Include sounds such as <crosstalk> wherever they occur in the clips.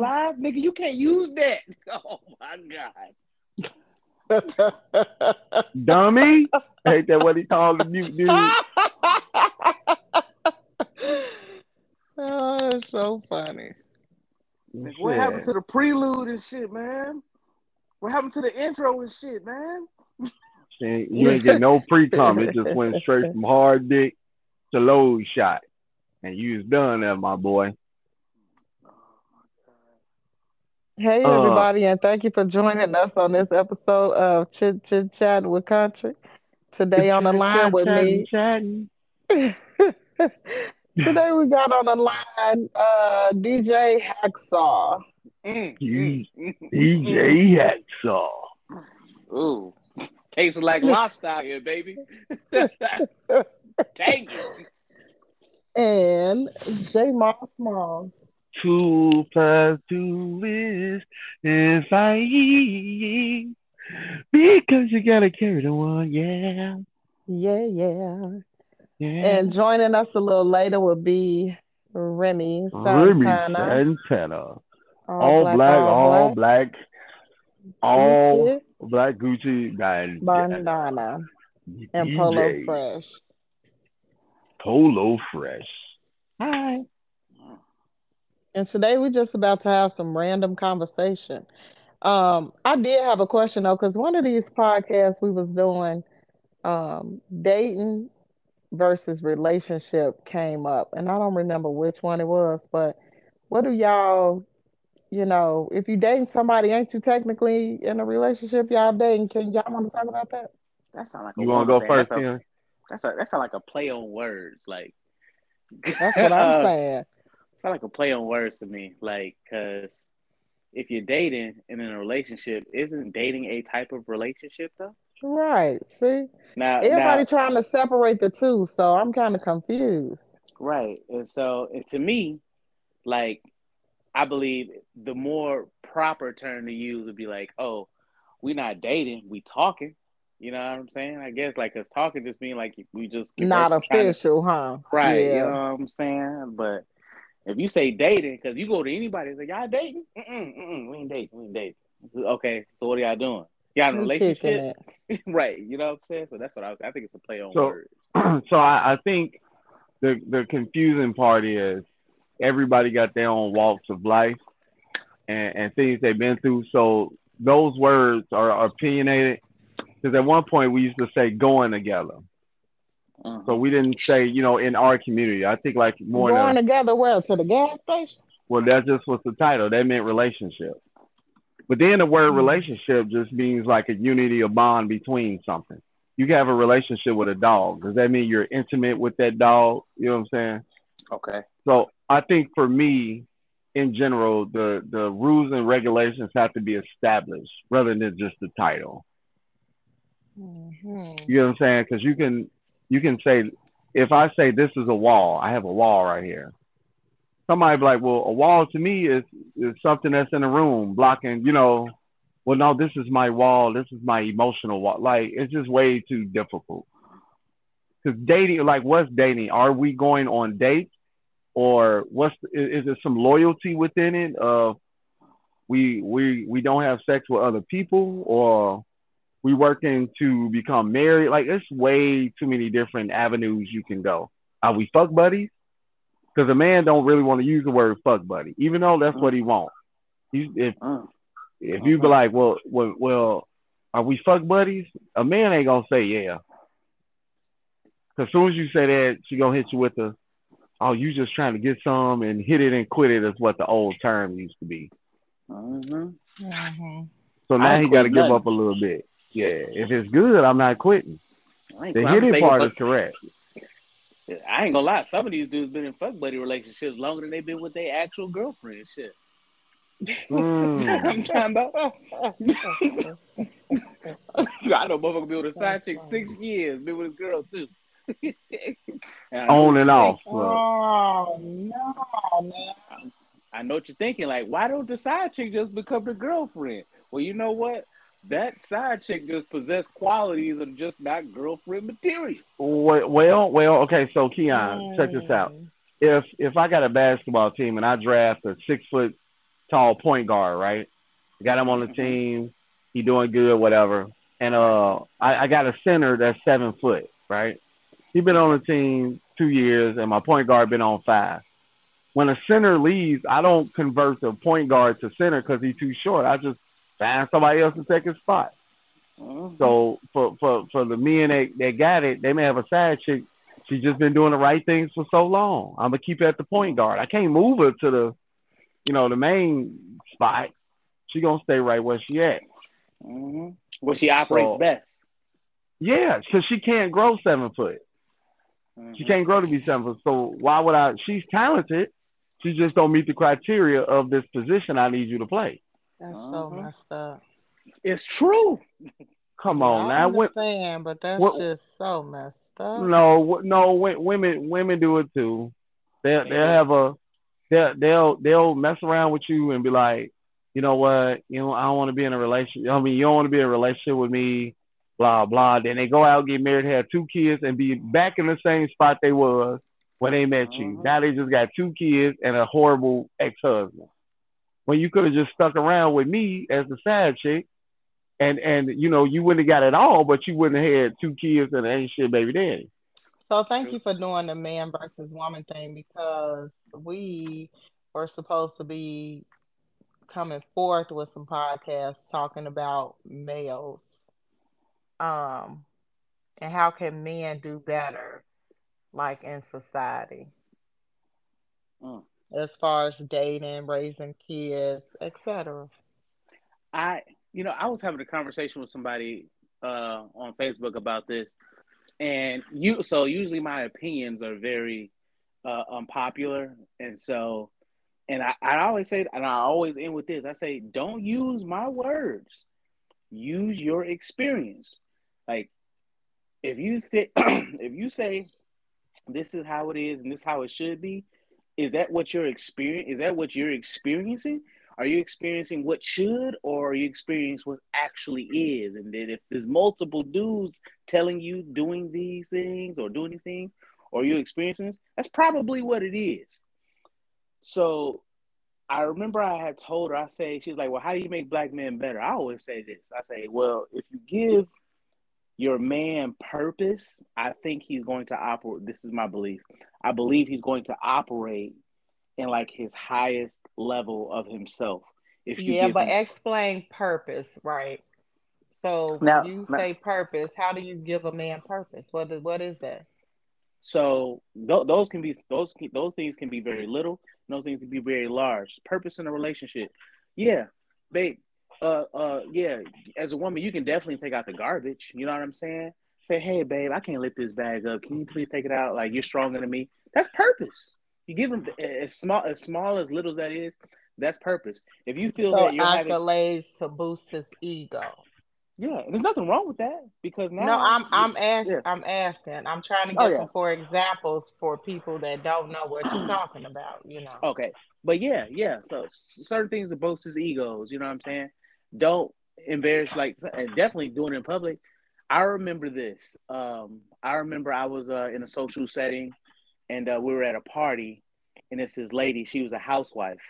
live, nigga. You can't use that. <laughs> Oh my god. <laughs> Dummy. Ain't that what he called the mute dude? <laughs> oh, that's so funny. What happened to the prelude and shit, man? What happened to the intro and shit, man? You ain't get no pre com. It just went straight from hard dick to load shot. And you was done there, my boy. Hey uh, everybody, uh, and thank you for joining us on this episode of Chit Chit Chat with Country. Today on the line with me. <laughs> Today we got on the line uh, DJ Hacksaw. Mm, DJ Hacksaw. Ooh, tastes like <laughs> lobster here, baby. <laughs> Thank you. And J Moss Smalls. Two plus two is is five. Because you gotta carry the one, yeah. Yeah, yeah. Yeah. And joining us a little later will be Remy Santana. Remy Santana. All, all black, black, all black, all black Gucci band. bandana and Polo Fresh. Polo Fresh. Hi. And today we're just about to have some random conversation. Um, I did have a question though, because one of these podcasts we was doing, um, dating versus relationship came up, and I don't remember which one it was, but what do y'all, you know, if you dating somebody, ain't you technically in a relationship? Y'all dating? Can y'all want to talk about that? That sound like you want to go first, that's a, that's a that sound like a play on words, like that's what I'm <laughs> saying. Sound like a play on words to me, like because if you're dating and in a relationship, isn't dating a type of relationship though? Right. See, now everybody now, trying to separate the two, so I'm kind of confused. Right, and so and to me, like I believe the more proper term to use would be like, oh, we're not dating, we talking. You know what I'm saying? I guess like us talking just mean like we just not official, huh? Right. Yeah. You know what I'm saying? But if you say dating, because you go to anybody and say y'all dating, mm-mm, mm-mm, we ain't dating, we ain't dating. Okay, so what are y'all doing? Y'all in a relationship, <laughs> right? You know what I'm saying? So that's what I was. I think it's a play on so, words. <clears throat> So I, I think the the confusing part is everybody got their own walks of life and, and things they've been through. So those words are opinionated. Because at one point we used to say going together. Uh-huh. So we didn't say, you know, in our community. I think like more going together well to the gas station. Well, that just was the title. That meant relationship. But then the word mm-hmm. relationship just means like a unity, a bond between something. You can have a relationship with a dog. Does that mean you're intimate with that dog? You know what I'm saying? Okay. So I think for me, in general, the the rules and regulations have to be established rather than just the title. Mm-hmm. You know what I'm saying? Because you can you can say if I say this is a wall, I have a wall right here somebody be like, well, a wall to me is is something that's in a room blocking, you know. Well, no, this is my wall. This is my emotional wall. Like it's just way too difficult. Because dating, like, what's dating? Are we going on dates, or what's is, is there some loyalty within it? Of we we we don't have sex with other people, or we working to become married? Like, it's way too many different avenues you can go. Are we fuck buddies? because a man don't really want to use the word fuck buddy, even though that's what he wants. He's, if uh, if you be like, well, well, well, are we fuck buddies? A man ain't gonna say yeah. Cause as soon as you say that, she gonna hit you with the, oh, you just trying to get some and hit it and quit it is what the old term used to be. Mm-hmm. Mm-hmm. So now he got to give up a little bit. Yeah, if it's good, I'm not quitting. The hitting part is correct. Shit, I ain't gonna lie. Some of these dudes been in fuck buddy relationships longer than they've been with their actual girlfriend. Shit. Mm. <laughs> I'm trying to. <laughs> I know motherfucker been with a side chick six years, been with his girl too. <laughs> On and off. Oh no, man. I know what you're thinking. Like, why don't the side chick just become the girlfriend? Well, you know what? That side chick just possess qualities of just not girlfriend material. Well, well, okay. So Keon, mm. check this out. If if I got a basketball team and I draft a six foot tall point guard, right? Got him on the mm-hmm. team. He doing good, whatever. And uh, I, I got a center that's seven foot, right? He been on the team two years, and my point guard been on five. When a center leaves, I don't convert the point guard to center because he's too short. I just find somebody else to take his spot. Mm-hmm. So for, for for the men that, that got it, they may have a side chick. She's just been doing the right things for so long. I'm gonna keep her at the point guard. I can't move her to the, you know, the main spot. She gonna stay right where she at. Mm-hmm. Where she operates so, best. Yeah, because she can't grow seven foot. Mm-hmm. She can't grow to be seven foot. So why would I? She's talented. She just don't meet the criteria of this position I need you to play. That's so mm-hmm. messed up. It's true. Come on yeah, I now. understand, but that's what, just so messed up. No, no, women women do it too. They they'll have a they'll they'll they'll mess around with you and be like, you know what, you know I don't want to be in a relationship. I mean, you don't want to be in a relationship with me, blah blah. Then they go out, get married, have two kids, and be back in the same spot they was when they met you. Uh-huh. Now they just got two kids and a horrible ex husband. When you could have just stuck around with me as the side chick and and you know you wouldn't have got it all, but you wouldn't have had two kids and ain't shit baby daddy. So thank you for doing the man versus woman thing because we were supposed to be coming forth with some podcasts talking about males, um, and how can men do better, like in society, mm. As far as dating, raising kids, etc. I you know, I was having a conversation with somebody uh, on Facebook about this, and you. So usually my opinions are very uh, unpopular, and so, and I, I always say, and I always end with this: I say, don't use my words, use your experience. Like, if you say, <clears throat> if you say, this is how it is, and this is how it should be, is that what you're experience? Is that what you're experiencing? Are you experiencing what should, or are you experiencing what actually is? And then if there's multiple dudes telling you doing these things or doing these things, or you experiencing this, that's probably what it is. So I remember I had told her, I say, she's like, Well, how do you make black men better? I always say this. I say, Well, if you give your man purpose, I think he's going to operate. This is my belief. I believe he's going to operate in like his highest level of himself. If you yeah, but him... explain purpose, right? So now, you now, say purpose, how do you give a man purpose? What is what is that? So th- those can be those those things can be very little. Those things can be very large. Purpose in a relationship, yeah, babe. Uh, uh, yeah. As a woman, you can definitely take out the garbage. You know what I'm saying? Say, hey, babe, I can't lift this bag up. Can you please take it out? Like you're stronger than me. That's purpose. You give them as small as small as little as that is. That's purpose. If you feel so that you're accolades having, to boost his ego. Yeah, there's nothing wrong with that because now. No, I'm I'm asking. Yeah. I'm asking. I'm trying to oh, get oh, yeah. some for examples for people that don't know what you're talking about. You know. Okay, but yeah, yeah. So certain things that boost his egos. You know what I'm saying? Don't embarrass like and definitely doing it in public. I remember this. Um, I remember I was uh, in a social setting and uh, we were at a party, and it's this lady. She was a housewife,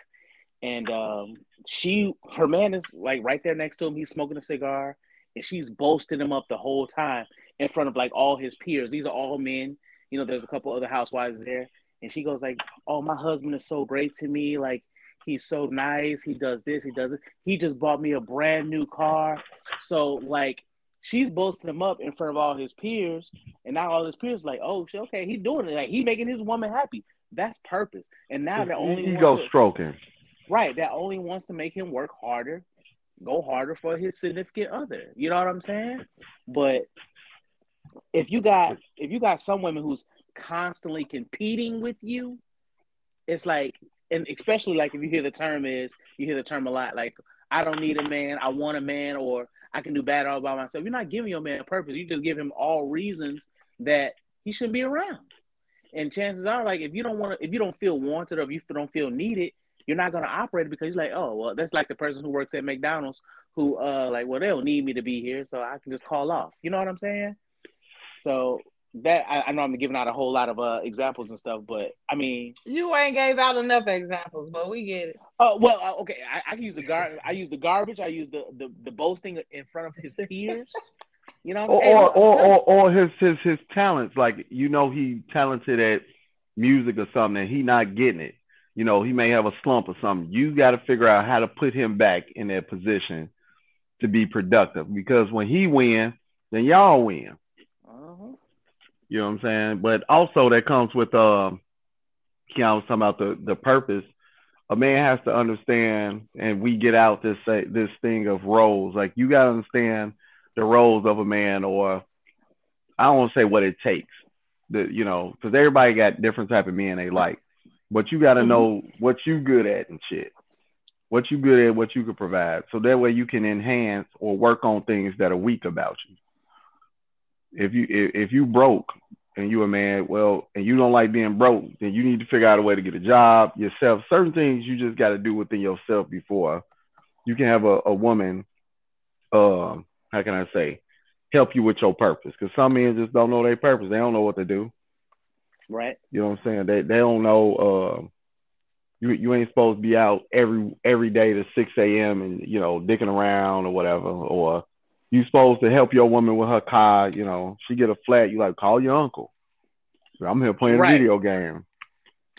and um, she her man is like right there next to him. He's smoking a cigar, and she's boasting him up the whole time in front of like all his peers. These are all men. You know, there's a couple other housewives there, and she goes like, "Oh, my husband is so great to me. Like." He's so nice. He does this. He does it. He just bought me a brand new car. So like she's boasting him up in front of all his peers, and now all his peers like, oh, okay, he's doing it. Like he making his woman happy. That's purpose. And now the only ego to, stroking. Right, that only wants to make him work harder, go harder for his significant other. You know what I'm saying? But if you got if you got some women who's constantly competing with you, it's like, and especially like if you hear the term is you hear the term a lot, like I don't need a man, I want a man, or I can do bad all by myself. You're not giving your man a purpose. You just give him all reasons that he shouldn't be around. And chances are, like, if you don't want to, if you don't feel wanted or if you don't feel needed, you're not to operate because you're like, oh, well, that's like the person who works at McDonald's who, uh, like, well, they don't need me to be here, so I can just call off. You know what I'm saying? So that I, I, know I'm giving out a whole lot of uh, examples and stuff, but I mean, you ain't gave out enough examples, but we get it. Oh uh, well, uh, okay. I, I, use the gar. I use the garbage. I use the, the the boasting in front of his peers. You know, or, hey, or, or, or or his his his talents. Like you know, he talented at music or something, and he not getting it. You know, he may have a slump or something. You got to figure out how to put him back in that position to be productive. Because when he win, then y'all win. Uh-huh. You know what I'm saying? But also that comes with um, you know, I was talking about the the purpose. A man has to understand, and we get out this this thing of roles. Like you got to understand the roles of a man, or I don't want to say what it takes. The you know, because everybody got different type of men they like, but you got to mm-hmm. know what you good at and shit. What you good at, what you could provide, so that way you can enhance or work on things that are weak about you. If you if, if you broke and you a man, well, and you don't like being broke, then you need to figure out a way to get a job yourself. Certain things you just got to do within yourself before you can have a, a woman um how can I say, help you with your purpose. Because some men just don't know their purpose. They don't know what to do. Right. You know what I'm saying? They they don't know. Uh, you you ain't supposed to be out every every day to 6 a.m. and you know dicking around or whatever. Or you supposed to help your woman with her car. You know, she get a flat. You like call your uncle. I'm here playing right. a video game. <laughs>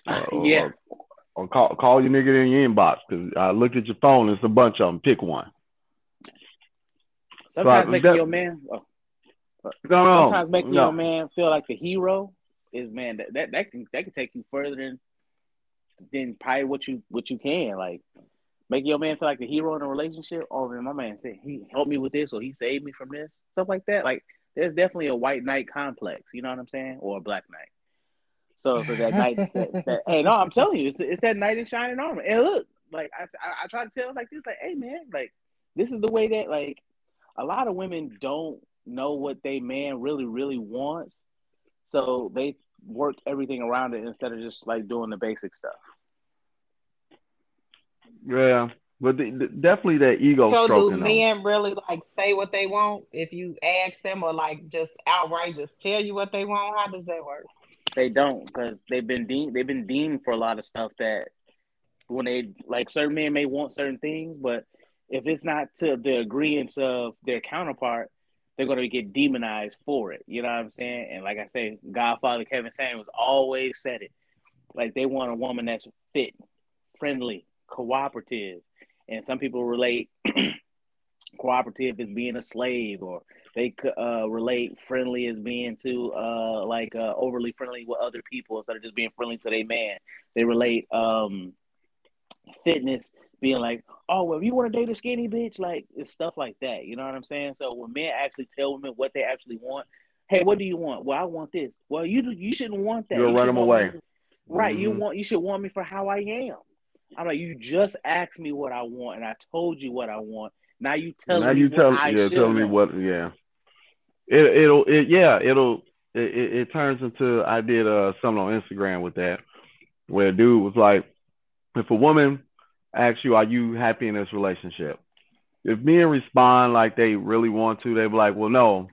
Uh, yeah. Or, or call call your nigga in your inbox because I looked at your phone. It's a bunch of them. Pick one. Sometimes make that, your man, oh, no, sometimes making no. your man feel like the hero is man that, that that can that can take you further than than probably what you what you can like make your man feel like the hero in a relationship. Oh man, my man said he helped me with this or he saved me from this stuff like that. Like there's definitely a white knight complex. You know what I'm saying? Or a black knight. So for that knight, that, that, hey, no, I'm telling you, it's, it's that knight in shining armor. And look, like I, I, I try to tell like this, like, hey man, like this is the way that like a lot of women don't know what they man really really wants, so they work everything around it instead of just like doing the basic stuff. Yeah, but the, the, definitely that ego. So do men really like say what they want if you ask them, or like just outright just tell you what they want? How does that work? They don't because they've been deemed they've been deemed for a lot of stuff that when they like certain men may want certain things, but if it's not to the agreement of their counterpart, they're going to get demonized for it. You know what I'm saying? And like I say, Godfather Kevin Samuels always said it. Like they want a woman that's fit, friendly, cooperative. And some people relate <clears throat> cooperative as being a slave, or they uh, relate friendly as being too uh, like uh, overly friendly with other people instead of just being friendly to their man. They relate um, fitness being like, oh, well, if you want to date a skinny bitch, like it's stuff like that. You know what I'm saying? So when men actually tell women what they actually want, hey, what do you want? Well, I want this. Well, you you shouldn't want that. You'll you run them away. Right? Mm-hmm. You want you should want me for how I am. I'm like, you just asked me what I want, and I told you what I want. Now you tell now me you tell yeah, tell me what yeah. It it'll it yeah it'll it, it, it turns into I did uh something on Instagram with that where a dude was like, if a woman asks you, are you happy in this relationship? If men respond like they really want to, they be like, well, no,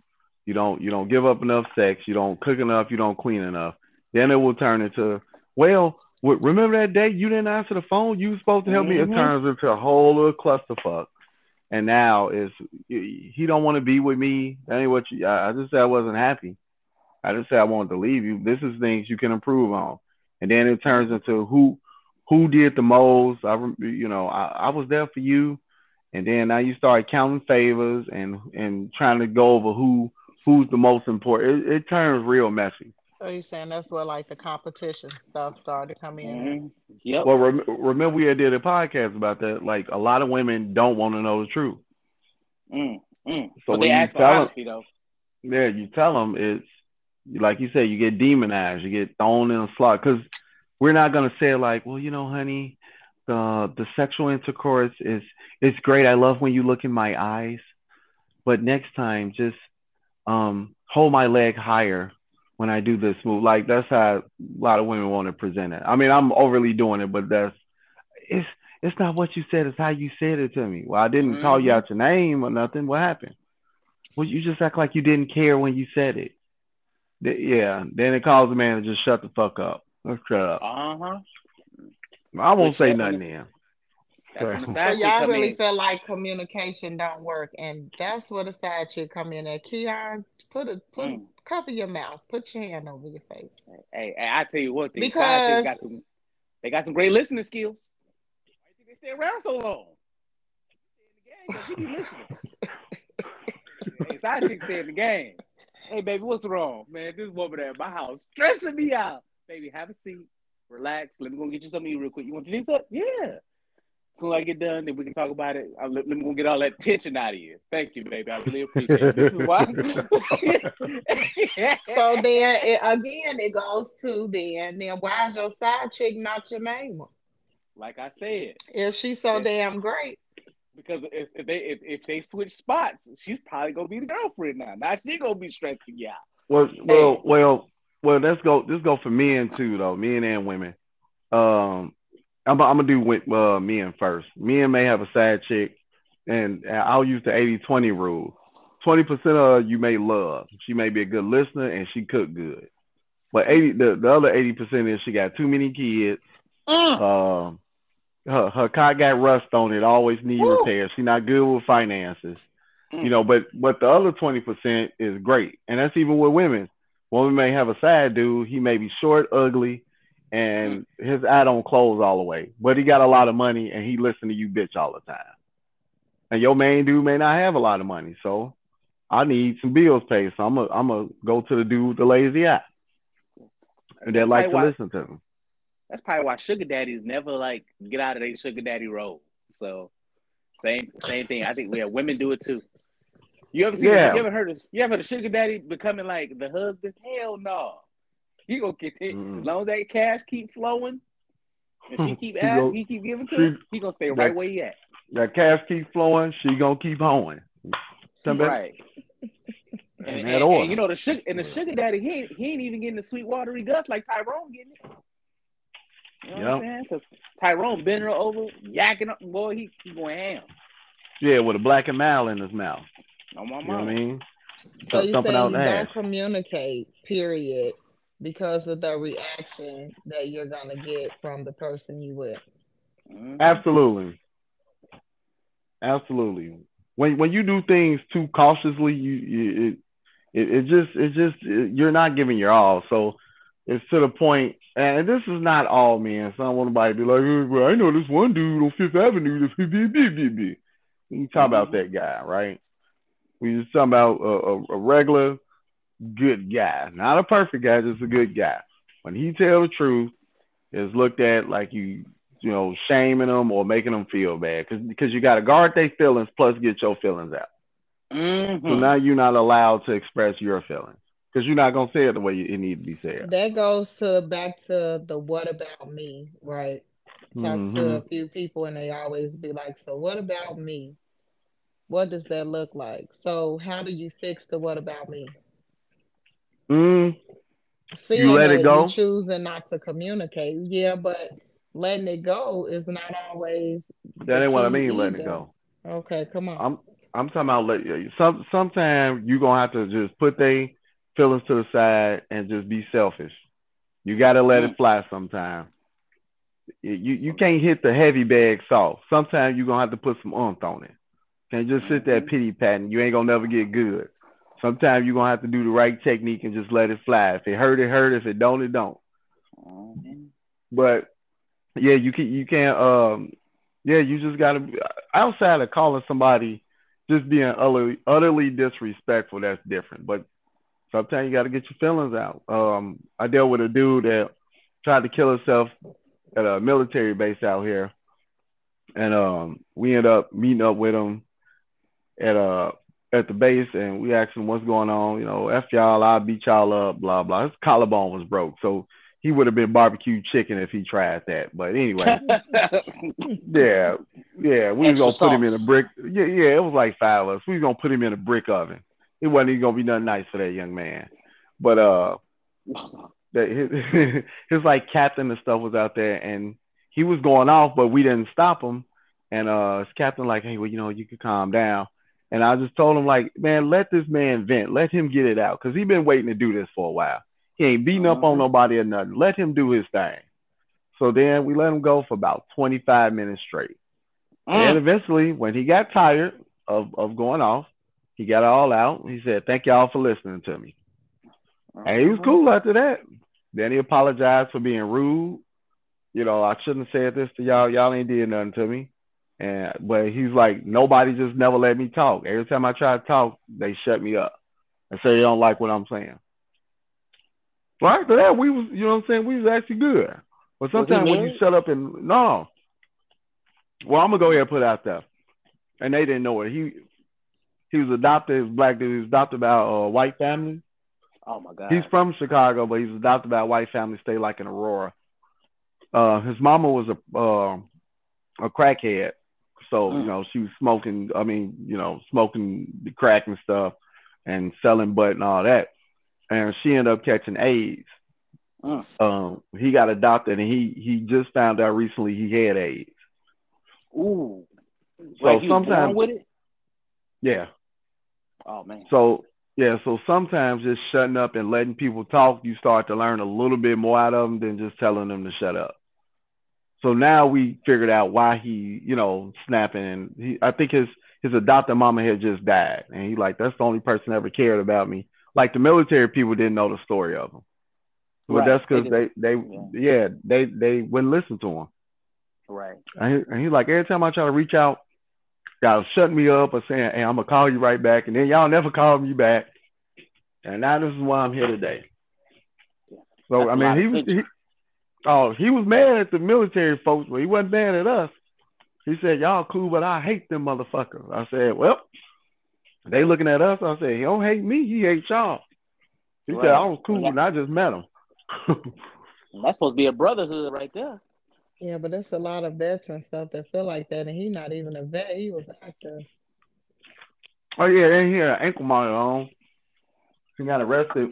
you don't, you don't give up enough sex, you don't cook enough, you don't clean enough. Then it will turn into, well, remember that day you didn't answer the phone? You were supposed to help mm-hmm. me. It mm-hmm. turns into a whole little clusterfuck. And now is he don't want to be with me. That ain't what you. I just said I wasn't happy. I just said I wanted to leave you. This is things you can improve on. And then it turns into who who did the most. I, you know, I, I was there for you, and then now you start counting favors and and trying to go over who who's the most important. It, it turns real messy. So you saying that's where like the competition stuff started to come in? Mm-hmm. Yep. Well, rem- remember we had did a podcast about that. Like a lot of women don't want to know the truth. Mm, mm. So but they ask for honesty though. Yeah, you tell them it's like you said, you get demonized, you get thrown in a slot because we're not gonna say like, well, you know, honey, the the sexual intercourse is it's great. I love when you look in my eyes, but next time just um, hold my leg higher when I do this move. Like that's how a lot of women want to present it. I mean, I'm overly doing it, but that's it's it's not what you said, it's how you said it to me. Well, I didn't mm-hmm. call you mm-hmm. out your name or nothing. What happened? Well, you just act like you didn't care when you said it. yeah, then it calls the man to just shut the fuck up. Let's shut up. Uh huh. I won't Which say nothing then. That's when the So So y'all really in. feel like communication don't work, and that's where the side chick come in. At Keon, put a put Mm. cover your mouth, put your hand over your face. Hey, hey, I tell you one thing. Side chicks got some. They got some great listening skills. Why you think they stay around so long? Stay in the game 'cause she be listening. <laughs> hey, side chicks stay in the game. Hey, baby, what's wrong, man? This woman at my house stressing me out. Baby, have a seat, relax. Let me go get you something to eat real quick. You want to do something? Yeah. As soon as I get done, then we can talk about it. I'll, let, let me get all that tension out of you. Thank you, baby. I really appreciate it. This is why. <laughs> so then it, again, it goes to then then why is your side chick not your main one? like I said, If she's so Yes. damn great, because if, if they if, if they switch spots, she's probably gonna be the girlfriend now. Now she gonna be stressing you out. Well, well, well, well. Let's go. Let's go for men too, though. Men and women. Um, I'm, I'm gonna do with uh, men first. Men may have a side chick, and I'll use the 80-20 rule. Twenty percent of you may love. She may be a good listener and she cook good, but eighty the, the other eighty percent is she got too many kids. Um, her her car got rust on it. Always need Woo. repairs. She not good with finances you know, but but the other twenty percent is great, and that's even with women. Women may have a side dude. He may be short, ugly, and mm. his ad don't close all the way, but he got a lot of money and he listen to you bitch all the time. And your main dude may not have a lot of money, so I need some bills paid. So I'm a I'm a go to the dude with the lazy eye, and that like to why- listen to him. That's probably why sugar daddies never like get out of their sugar daddy role. So same same thing. I think we have women do it too. You ever seen? Yeah. You ever heard of? You ever heard of sugar daddy becoming like the husband? Hell no. He gonna continue Mm. as long as that cash keep flowing, and she keep asking, go- he keep giving to she- him. He gonna stay right that- where he at. That cash keep flowing, she gonna keep hoeing. Somebody- Right. In And, that and- and you know the sugar and the sugar daddy, he ain't, he ain't even getting the sweet watery guts like Tyrone getting it. You know what I'm saying? Because Tyrone bending her over, yakking up, boy, he, he going ham. Yeah, with a Black and Mild in his mouth. On my You know what I mean? so you Thumping say out you the don't communicate, period, because of the reaction that you're gonna get from the person you with. Mhm. Absolutely. Absolutely. When when you do things too cautiously, you, you it, it it just it just it, you're not giving your all. So it's to the point, and this is not all men. So I don't want nobody to be like, "Oh, well, I know this one dude on Fifth Avenue. That's <laughs> blah, blah, blah, blah." You talk about that guy, right? We just talking about a, a, a regular good guy, not a perfect guy, just a good guy. When he tell the truth, is looked at like you you know, shaming them or making them feel bad because because you got to guard their feelings plus get your feelings out. So Mhm. now you're not allowed to express your feelings because you're not gonna say it the way it need to be said. That goes to back to the what about me, right? Talk to a Mhm. few people and they always be like, So what about me? What does that look like? So how do you fix the what about me? Mm, Seeing let it go? choosing not to communicate. Yeah, but letting it go is not always that ain't what I mean. Letting it go. Okay, come on. I'm I'm talking about let some sometimes you gonna have to just put their feelings to the side and just be selfish. You gotta let Mm. it fly sometimes. You you can't hit the heavy bag soft. Sometimes you're gonna have to put some oomph on it. Can't just sit there Mhm. pity patting. You ain't gonna never get good. Sometimes you're gonna have to do the right technique and just let it fly. If it hurt, it hurt. If it don't, it don't. Mhm. But yeah, you can you can't um yeah, you just gotta be outside of calling somebody just being utterly utterly disrespectful, that's different. But sometimes you gotta get your feelings out. Um I dealt with a dude that tried to kill himself at a military base out here. And um we ended up meeting up with him at uh at the base and we asked him what's going on, you know, F y'all, I'll beat y'all up, blah blah. His collarbone was broke. So he would have been barbecue chicken if he tried that. But anyway, <laughs> yeah, yeah, we was gonna put him in a brick. Yeah, yeah, it was like five of us. We was gonna put him in a brick oven. It wasn't even gonna be nothing nice for that young man. But uh, <laughs> that his, <laughs> his like captain and stuff was out there, and he was going off, but we didn't stop him. And uh, his captain like, hey, well, you know, you could calm down. And I just told him like, man, let this man vent. Let him get it out. Cause he been waiting to do this for a while. He ain't beating up on Mhm. nobody or nothing. Let him do his thing. So then we let him go for about 25 minutes straight. And Mm. eventually, when he got tired of, of going off, he got it all out. He said, Thank y'all for listening to me. And he was Mhm. cool after that. Then he apologized for being rude. You know, I shouldn't have said this to y'all. Y'all ain't did nothing to me. And but he's like, nobody just never let me talk. Every time I try to talk, they shut me up and say they don't like what I'm saying. Well, after that, we was, you know what I'm saying, we was actually good. But sometimes when you shut up and no. Well, I'm gonna go ahead and put out there. And they didn't know it. He he was adopted, he was black dude, he was adopted by a white family. Oh my god. He's from Chicago, but he's adopted by a white family, Stayed like in Aurora. Uh, his mama was a uh, a crackhead, so Mm. you know she was smoking. I mean, you know, smoking the crack and stuff, and selling butt and all that. And she ended up catching AIDS. Mm. Um, he got adopted, and he he just found out recently he had AIDS. Ooh. So like you was born sometimes, with it? yeah. Oh man. So yeah, so sometimes just shutting up and letting people talk, you start to learn a little bit more out of them than just telling them to shut up. So now we figured out why he, you know, snapping. And he, I think his his adopted mama had just died, and he like that's the only person that ever cared about me. Like the military people didn't know the story of him, but Right. that's because they, they yeah they they wouldn't listen to him. Right. And, he, and he's like, every time I try to reach out, y'all shut me up or saying, hey, I'm gonna call you right back, and then y'all never call me back. And now this is why I'm here today. So That's I mean, he was he. Oh he was mad at the military folks, but he wasn't mad at us. He said, y'all cool, but I hate them motherfuckers. I said, well, they looking at us. I said, he don't hate me, he hates y'all. He said, I was cool, And and I just met him. <laughs> That's supposed to be a brotherhood right there. Yeah, but there's a lot of vets and stuff that feel like that, and he not even a vet. He was active. Oh yeah, and he had an ankle monitor on. He got arrested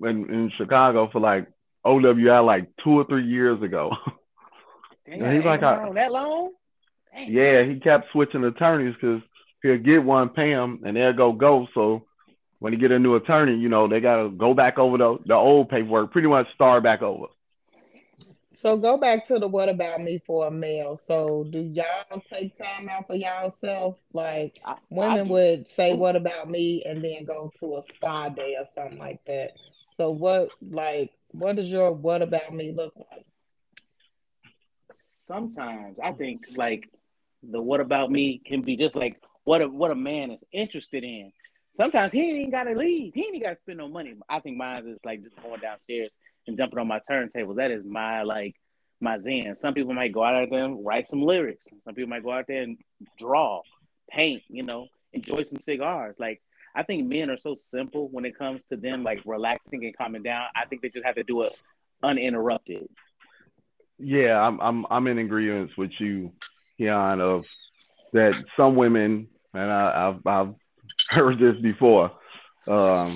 in, in Chicago for like OWI like two or three years ago. <laughs> Damn, he's like ain't a- that long? Damn. yeah, he kept switching attorneys because he'll get one, pay him, and they'll go go. So when he get a new attorney, you know, they gotta go back over the the old paperwork, pretty much start back over. So go back to the what about me for a male. So do y'all take time out for y'all self? Like I, I women do. would say what about me and then go to a spa day or something like that. So what like what does your what about me look like? sometimes I think like the what about me can be just like what a what a man is interested in. Sometimes he ain't gotta leave. He ain't gotta spend no money. I think mine is like just going downstairs and jumping on my turntables. That is my like my zen. Some people might go out there and write some lyrics. Some people might go out there and draw, paint, you know, enjoy some cigars. Like I think men are so simple when it comes to them like relaxing and calming down. I think they just have to do it uninterrupted. Yeah, I'm I'm I'm in agreement with you, Keon, of that some women, and I, I've I've heard this before. Um,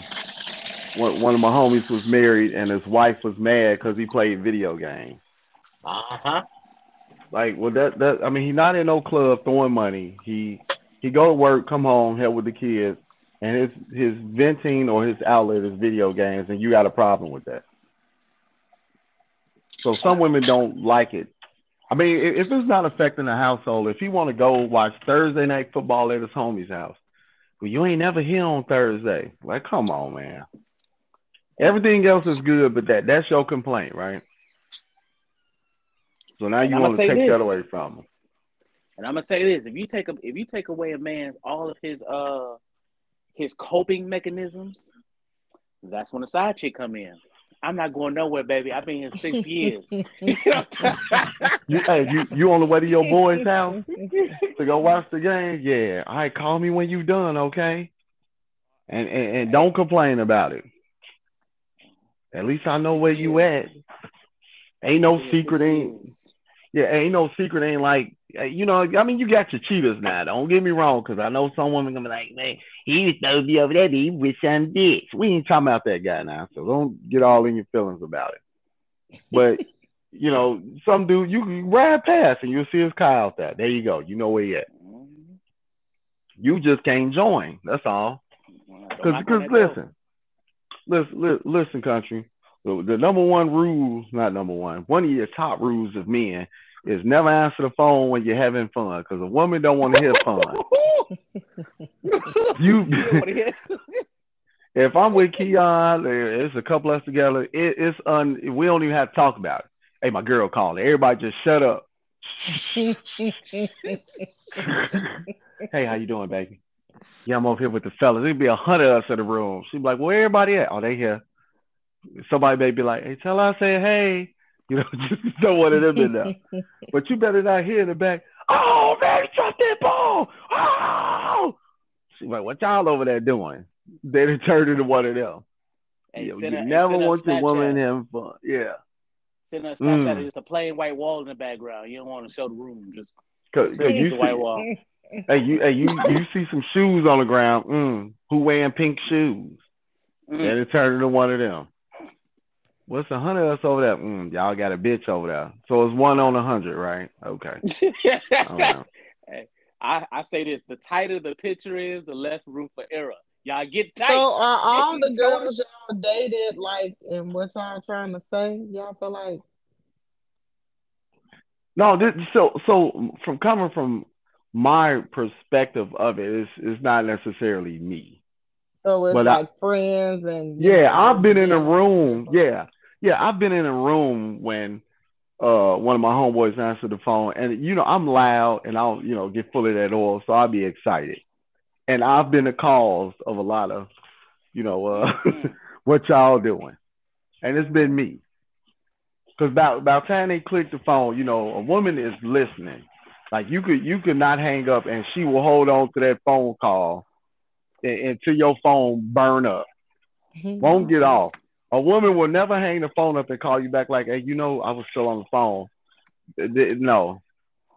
one one of my homies was married, and his wife was mad because he played video games. Uh-huh. Like, well, that that I mean, he not in no club throwing money. He he go to work, come home, help with the kids, and his his venting or his outlet is video games, and you got a problem with that. So some women don't like it. I mean, if it's not affecting the household, if he want to go watch Thursday night football at his homie's house, well, you ain't never here on Thursday. Like, come on, man. Everything else is good, but that that's your complaint, right? So now you want to take this. that away from him. And I'm gonna say this: if you take a, if you take away a man's all of his uh his coping mechanisms, that's when the side chick come in. I'm not going nowhere, baby. I've been here six years. <laughs> <laughs> You hey, you, you on the way to your boy's house <laughs> to go watch the game? Yeah. All right, call me when you done, okay? And, and and don't complain about it. At least I know where you at. Ain't no I've been here secret, ain't yeah, ain't no secret, ain't like you know. I mean, you got your cheaters now. Don't get me wrong, because I know some women gonna be like, man, he was supposed to be over there, but he with some bitch. We ain't talking about that guy now, so don't get all in your feelings about it. But <laughs> you know, some dude you can ride past and you'll see his car out there. There you go. You know where he at. Mhm. You just can't join. That's all. Because listen, listen, listen, country. The, the number one rule, not number one, one of your top rules of men is never answer the phone when you're having fun because a woman don't want to hear fun. <laughs> you, <laughs> if I'm with Keon, it's a couple of us together. It, it's un. We don't even have to talk about it. Hey, my girl calling. Everybody just shut up. <laughs> hey, how you doing, baby? Yeah, I'm over here with the fellas. There'd be a hundred of us in the room. She'd be like, "Where everybody at? Oh, they here." Somebody may be like, "Hey, tell her I say hey." You know, <laughs> just one of them in there. <laughs> but you better not hear in the back. Oh man, drop that ball! Oh! She's like, "What y'all over there doing?" Then it turned into one of them. Hey, you, know, you a, never want your woman having fun. Yeah. Send a Snapchat mm. just a plain white wall in the background. You don't want to show the room. Just Cause, cause you the white wall. Hey, you, hey, you, you see some shoes on the ground. Mm, who wearing pink shoes? Mm. And it turned into one of them. What's a hundred of us over there? Mm, y'all got a bitch over there. So it's one on a hundred, right? Okay. <laughs> I, I, I say this: the tighter the picture is, the less room for error. Y'all get tight. So are all the girls y'all dated like, and what y'all trying to say? Y'all feel like? No, this, so so from coming from my perspective of it is is not necessarily me. So it's but like I, friends and yeah, know, I've been in a room. Yeah, yeah, I've been in a room when uh one of my homeboys answered the phone, and you know I'm loud and I'll you know get full of that oil, so I'll be excited and I've been the cause of a lot of, you know, uh, <laughs> what y'all doing, and it's been me. Cause about about time they click the phone, you know, a woman is listening. Like you could you could not hang up, and she will hold on to that phone call until your phone burn up. Mm-hmm. Won't get off. A woman will never hang the phone up and call you back like, hey, you know, I was still on the phone. No,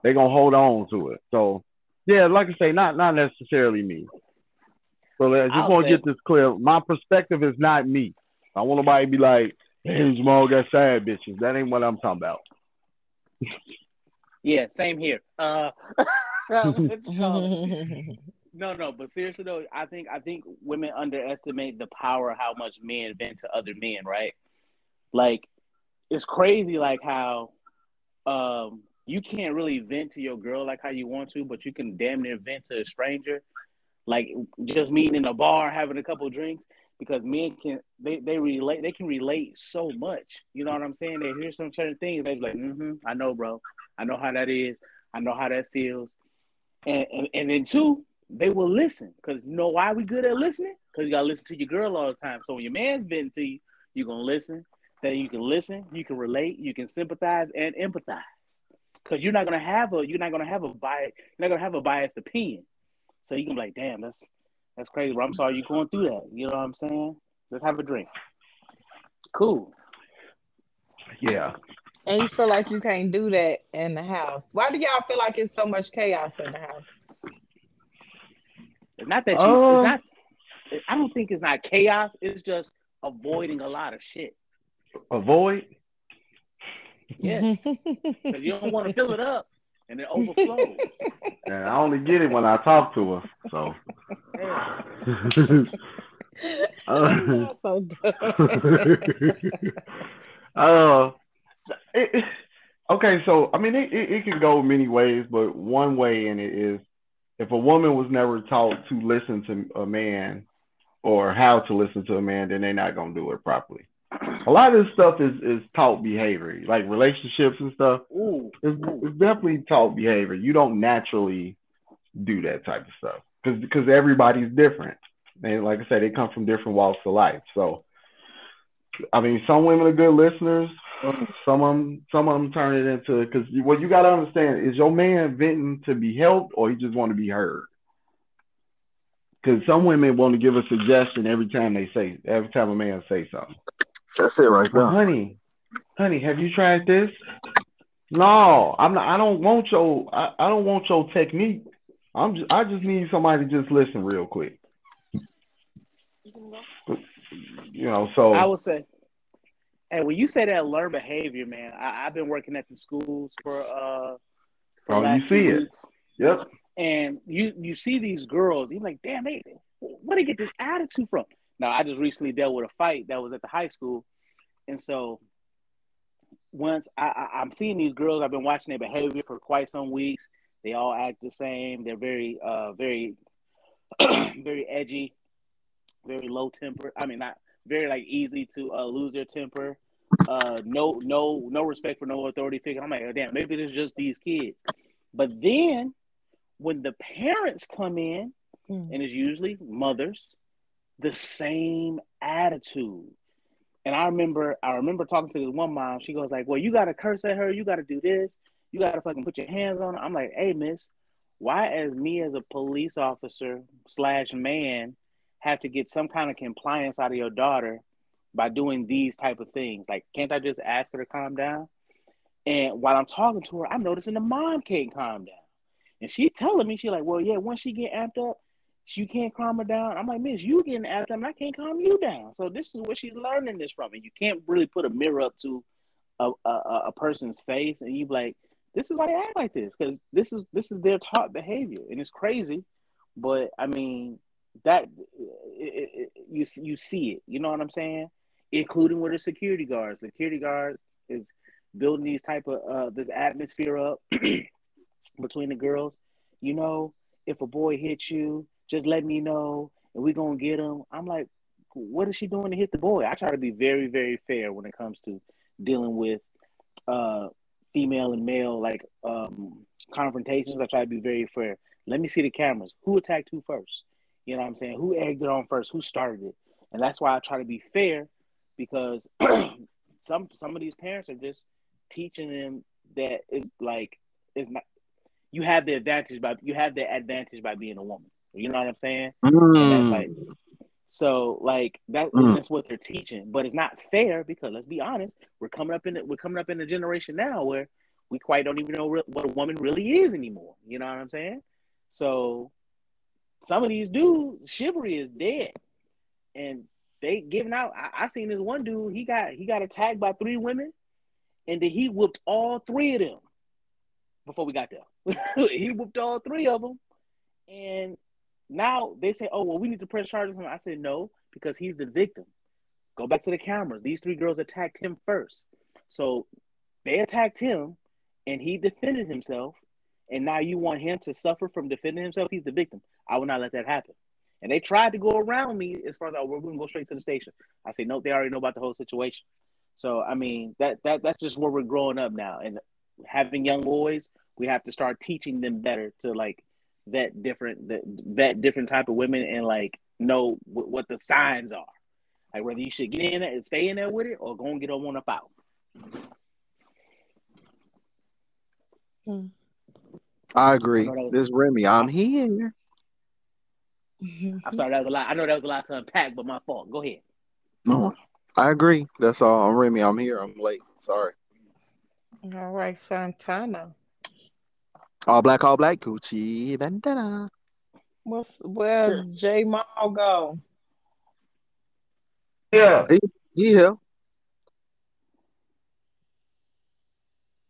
they're gonna hold on to it. So yeah, like I say, not not necessarily me. So I just want to get this clear. My perspective is not me. I want nobody to be like, "Hey, Jamal got sad bitches." That ain't what I'm talking about. yeah, same here. Uh, <laughs> <laughs> <laughs> no, no, but seriously though, I think I think women underestimate the power of how much men vent to other men. Right? Like, it's crazy, like how um you can't really vent to your girl like how you want to, but you can damn near vent to a stranger, like just meeting in a bar, having a couple drinks. Because men can they they relate they can relate so much. You know what I'm saying? They hear some certain things. They're like, mm-hmm, I know, bro. I know how that is. I know how that feels. And and, and then two, they will listen. Cause you know why we good at listening? Because you gotta listen to your girl all the time. So when your man's venting to you, you're gonna listen. Then you can listen, you can relate, you can sympathize and empathize because you're not gonna have a you're not gonna have a bias you're not gonna have a biased opinion. So you can be like, damn, that's that's crazy. Bro. I'm sorry you're going through that. You know what I'm saying? Let's have a drink. Cool. Yeah. And you feel like you can't do that in the house. Why do y'all feel like it's so much chaos in the house? It's not that you. It's not. I don't think it's not chaos. It's just avoiding a lot of shit. Avoid. Yeah, <laughs> because you don't want to fill it up and it overflows. And I only get it when I talk to her. So. Yeah. <laughs> uh, so <laughs> uh, it, okay, so I mean, it, it, it can go many ways, but one way in it is if a woman was never taught to listen to a man or how to listen to a man, then they're not gonna do it properly a lot of this stuff is is taught behavior, like relationships and stuff. Ooh, it's, it's definitely taught behavior. You don't naturally do that type of stuff because because everybody's different, and like I said, they come from different walks of life. So, I mean, some women are good listeners. Mm. Some of them, some of them turn it into because what you got to understand is your man venting to be helped or he just want to be heard. Because some women want to give a suggestion every time they say, every time a man say something. That's it right there. honey, honey, have you tried this? No, I'm not. I don't want your. I, I don't want your technique. I'm. Just, I just need somebody to just listen real quick. You know, so I would say, and when you say that learn behavior, man, I, have been working at the schools for uh. For oh, you see it. Yep. And you you see these girls, you're like, damn, they where they get this attitude from? Now I just recently dealt with a fight that was at the high school, and so once I, I, am seeing these girls, I've been watching their behavior for quite some weeks. They all act the same. They're very, uh, very, <clears throat> very edgy, very low temper. I mean, not very like easy to uh, lose their temper. Uh, no, no, no respect for no authority figure. I'm like, oh, damn, maybe it's just these kids. But then when the parents come in, mm. and it's usually mothers, the same attitude. And I remember, I remember talking to this one mom. She goes like, "Well, you got to curse at her. You got to do this. You got to fucking put your hands on her." I'm like, "Hey, miss, why, as me as a police officer slash man, have to get some kind of compliance out of your daughter by doing these type of things? Like, can't I just ask her to calm down?" And while I'm talking to her, I'm noticing the mom can't calm down. And she telling me, she like, well, yeah, once she get amped up, she can't calm her down. I'm like, Miss, you getting amped up, and I can't calm you down. So this is where she's learning this from. And you can't really put a mirror up to a, a, a person's face and you like, this is why they act like this because this is this is their taught behavior, and it's crazy. But I mean, that it, it, you you see it. You know what I'm saying? Including with the security guards. Security guards is building these type of uh, this atmosphere up <clears throat> between the girls. You know, if a boy hits you, just let me know and we're gonna get him. I'm like, what is she doing to hit the boy? I try to be very, very fair when it comes to dealing with uh female and male like um confrontations. I try to be very fair. Let me see the cameras. Who attacked who first? You know what I'm saying? Who egged it on first? Who started it? And that's why I try to be fair because <clears throat> some some of these parents are just teaching them that it's like it's not you have the advantage by you have the advantage by being a woman. You know what I'm saying? Mm. Like, so like that mm. that's what they're teaching, but it's not fair because let's be honest, we're coming up in the, we're coming up in a generation now where we quite don't even know re- what a woman really is anymore. You know what I'm saying? So some of these dudes, chivalry is dead, and they giving out. I, I seen this one dude. He got he got attacked by three women, and then he whooped all three of them before we got there. <laughs> he whooped all three of them, and now they say, "Oh, well, we need to press charges on him." I said, "No, because he's the victim. Go back to the cameras. These three girls attacked him first, so they attacked him, and he defended himself. And now you want him to suffer from defending himself? He's the victim. I will not let that happen." And they tried to go around me as far as oh, we're going to go straight to the station. I say, no, they already know about the whole situation. So I mean, that that that's just where we're growing up now, and having young boys, we have to start teaching them better to like vet different that vet different type of women and like know w- what the signs are. Like whether you should get in there and stay in there with it or go and get on one up out. Hmm. I agree. I was, this Remy, I'm here. Mm-hmm. I'm sorry, that was a lot. I know that was a lot to unpack, but my fault. Go ahead. No, I agree. That's all. I'm Remy. I'm here. I'm late. Sorry. All right, Santana. All black, all black, Gucci bandana. What's where Jamal go? Yeah. He, he here.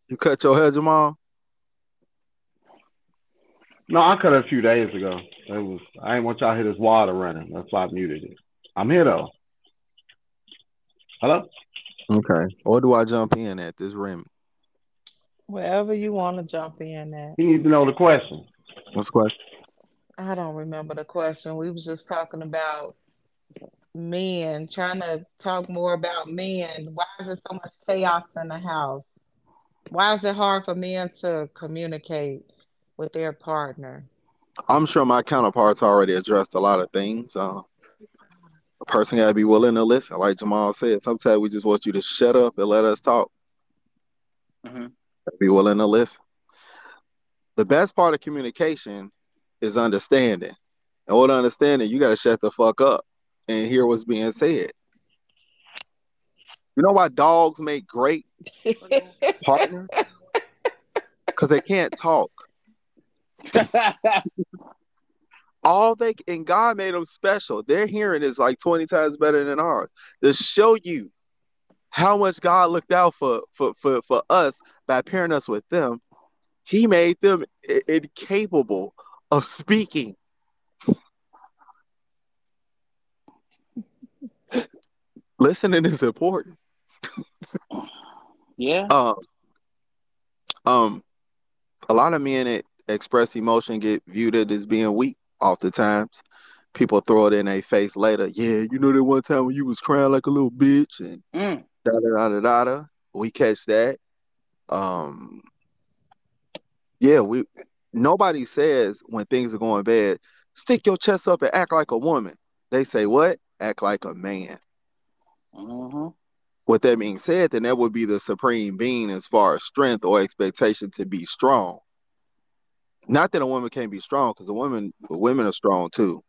You cut your hair, Jamal? No, I cut it a few days ago. It was I ain't want y'all to hear this water running. That's why I muted it. I'm here though. Hello? Okay. Or do I jump in at this rim? Wherever you want to jump in at. You need to know the question. What's the question? I don't remember the question. We was just talking about men, trying to talk more about men. Why is there so much chaos in the house? Why is it hard for men to communicate with their partner? I'm sure my counterparts already addressed a lot of things. Uh, a person got to be willing to listen. Like Jamal said, sometimes we just want you to shut up and let us talk. Mm-hmm be willing to listen. The best part of communication is understanding. And what understanding, you got to shut the fuck up and hear what's being said. You know why dogs make great <laughs> partners? Because they can't talk. <laughs> All they and God made them special. Their hearing is like 20 times better than ours. To show you how much God looked out for for for, for us by pairing us with them, he made them incapable of speaking. <laughs> Listening is important. yeah. Um, um, a lot of men that express emotion get viewed as being weak oftentimes. People throw it in their face later. Yeah, you know that one time when you was crying like a little bitch and Mm. da da da da da. We catch that. Um, yeah, we nobody says when things are going bad, stick your chest up and act like a woman. They say what? Act like a man. hmm With that being said, then that would be the supreme being as far as strength or expectation to be strong. Not that a woman can't be strong, because the women women are strong too,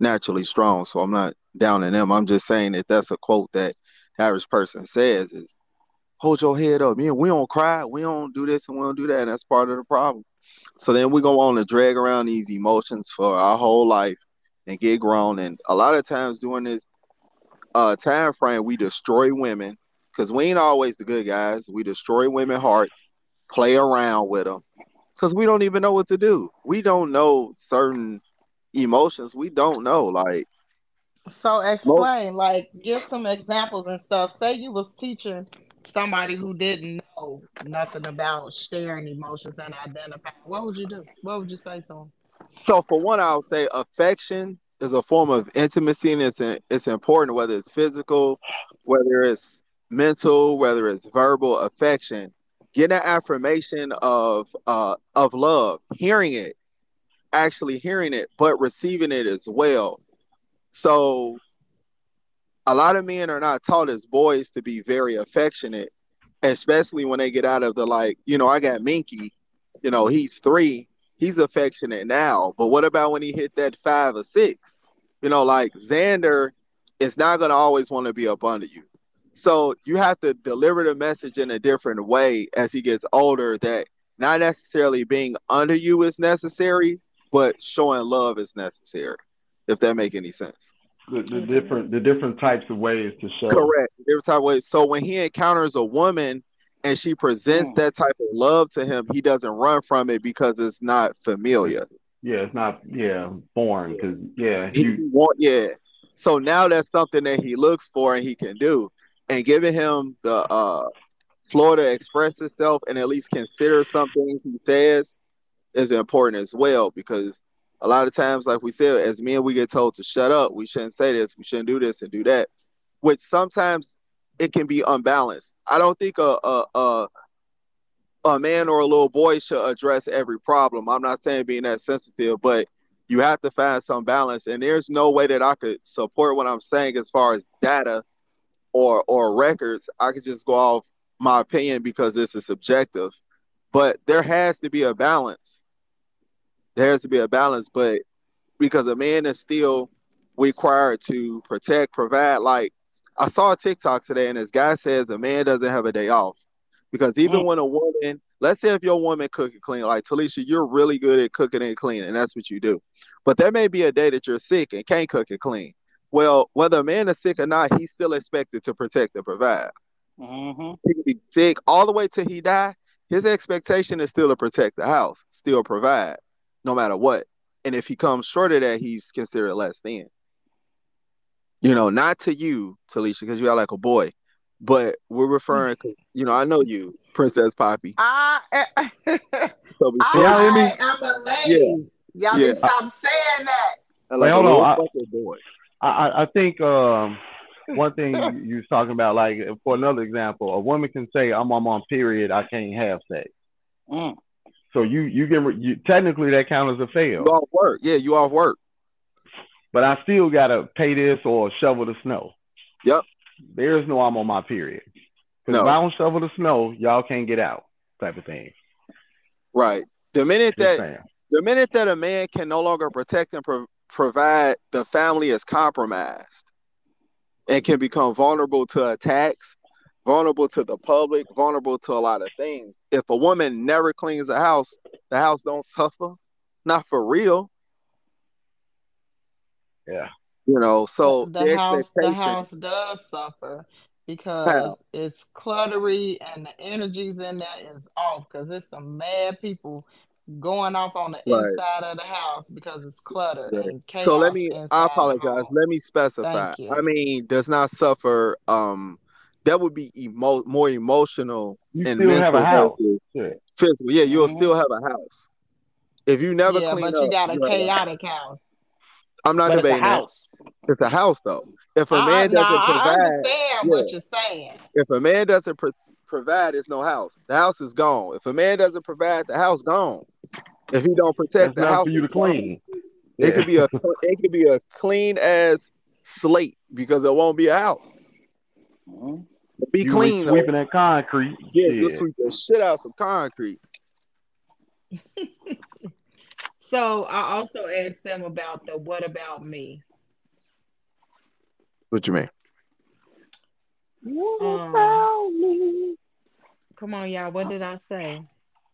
naturally strong. So I'm not down in them. I'm just saying that that's a quote that average person says is, "Hold your head up, man. We don't cry, we don't do this, and we don't do that." And that's part of the problem. So then we go on to drag around these emotions for our whole life and get grown. And a lot of times during this uh, time frame, we destroy women because we ain't always the good guys. We destroy women hearts, play around with them because we don't even know what to do. We don't know certain emotions. We don't know. Like, So explain, like, give some examples and stuff. Say you was teaching somebody who didn't know nothing about sharing emotions and identifying. What would you do? What would you say to them? so for one, I'll say affection is a form of intimacy and it's, it's important, whether it's physical, whether it's mental, whether it's verbal affection. Get an affirmation of uh, of love, hearing it, actually hearing it, but receiving it as well. So a lot of men are not taught as boys to be very affectionate, especially when they get out of the like, you know, I got Minky, you know, he's three, he's affectionate now. But what about when he hit that five or six? You know, like Xander is not gonna always want to be up under you. So you have to deliver the message in a different way as he gets older that not necessarily being under you is necessary, but showing love is necessary, if that make any sense. The, the different the different types of ways to show. Correct. Every type of way. So when he encounters a woman and she presents Mm. that type of love to him, he doesn't run from it because it's not familiar. Yeah, it's not yeah foreign because yeah He you want yeah. So now that's something that he looks for and he can do. And giving him the uh floor to express itself and at least consider something he says is important as well because a lot of times, like we said, as men, we get told to shut up. We shouldn't say this. We shouldn't do this and do that, which sometimes it can be unbalanced. I don't think a a a, a man or a little boy should address every problem. I'm not saying being that sensitive, but you have to find some balance. And there's no way that I could support what I'm saying as far as data or or records. I could just go off my opinion because this is subjective. But there has to be a balance. There has to be a balance, but because a man is still required to protect, provide. Like I saw a TikTok today, and this guy says a man doesn't have a day off because even Mm. when a woman, let's say if your woman cook and clean, like Talesha, you're really good at cooking and cleaning, and that's what you do. But there may be a day that you're sick and can't cook and clean. Well, whether a man is sick or not, he's still expected to protect and provide. hmm He can be sick all the way till he die. His expectation is still to protect the house, still provide, no matter what. And if he comes short of that, he's considered less than. You know, not to you, Talesha, because you are like a boy, but we're referring you know, I know you, Princess Poppy. I, So <laughs> before Yeah, I mean- I am a lady. Y'all Yeah. need to stop saying that. like Wait, a hold little on, I- boy. I I, I think um one thing you, you was talking about like for another example, a woman can say I'm I'm on period, I can't have sex. Mm. So you you get you technically that counts as a fail, You off work. Yeah, you off work. but I still gotta pay this or shovel the snow. Yep. There is no I'm on my period. Because No. if I don't shovel the snow, y'all can't get out, type of thing. Right. The minute Just that saying. the minute that a man can no longer protect and pro- provide, the family is compromised and can become vulnerable to attacks, vulnerable to the public, vulnerable to a lot of things. If a woman never cleans the house, the house don't suffer. Not for real. Yeah. You know, so the, the, house, the house does suffer because How? it's cluttery and the energies in there is off. Because it's some mad people going off on the right. inside of the house because it's cluttered right. and chaos. So let me I apologize. Let me specify. I mean, does not suffer um that would be emo- more emotional you and mental have a house. Physical. Yeah, you'll mm-hmm. still have a house. If you never yeah, clean but up, you got a chaotic house. I'm not but debating it's a house. That. It's a house though. If a man doesn't nah, provide, I understand yeah. what you're saying. If a man doesn't pro- provide, it's no house. The house is gone. If a man doesn't provide, the house gone. If he don't protect That's the house, for you to clean. It yeah. could be a it could be a clean as slate because it won't be a house. Mm-hmm. Be you clean. Sweeping that concrete. Yeah, yeah. you sweep the shit out some concrete. <laughs> so I also asked them about the what about me. What you mean? What Um, come on, y'all. What did I say?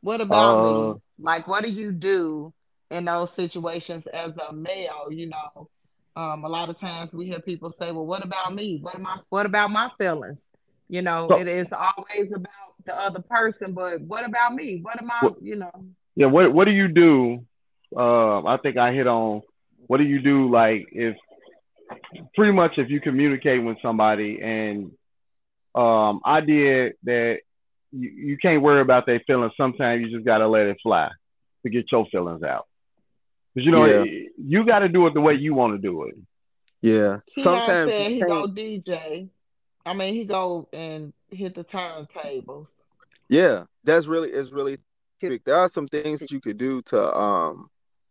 What about uh, me? Like, what do you do in those situations as a male? You know, um, a lot of times we hear people say, "Well, what about me? What am I? What about my feelings?" You know, so, it is always about the other person, but what about me? What am I? What, you know. Yeah. What What do you do? Um, I think I hit on. What do you do? Like if pretty much if you communicate with somebody and um, I did that you, you can't worry about their feelings. Sometimes you just gotta let it fly to get your feelings out. Cause you know yeah. you got to do it the way you want to do it. Yeah. Sometimes said he go DJ. I mean, he go and hit the turntables. Yeah, that's really it's really there are some things that you could do to um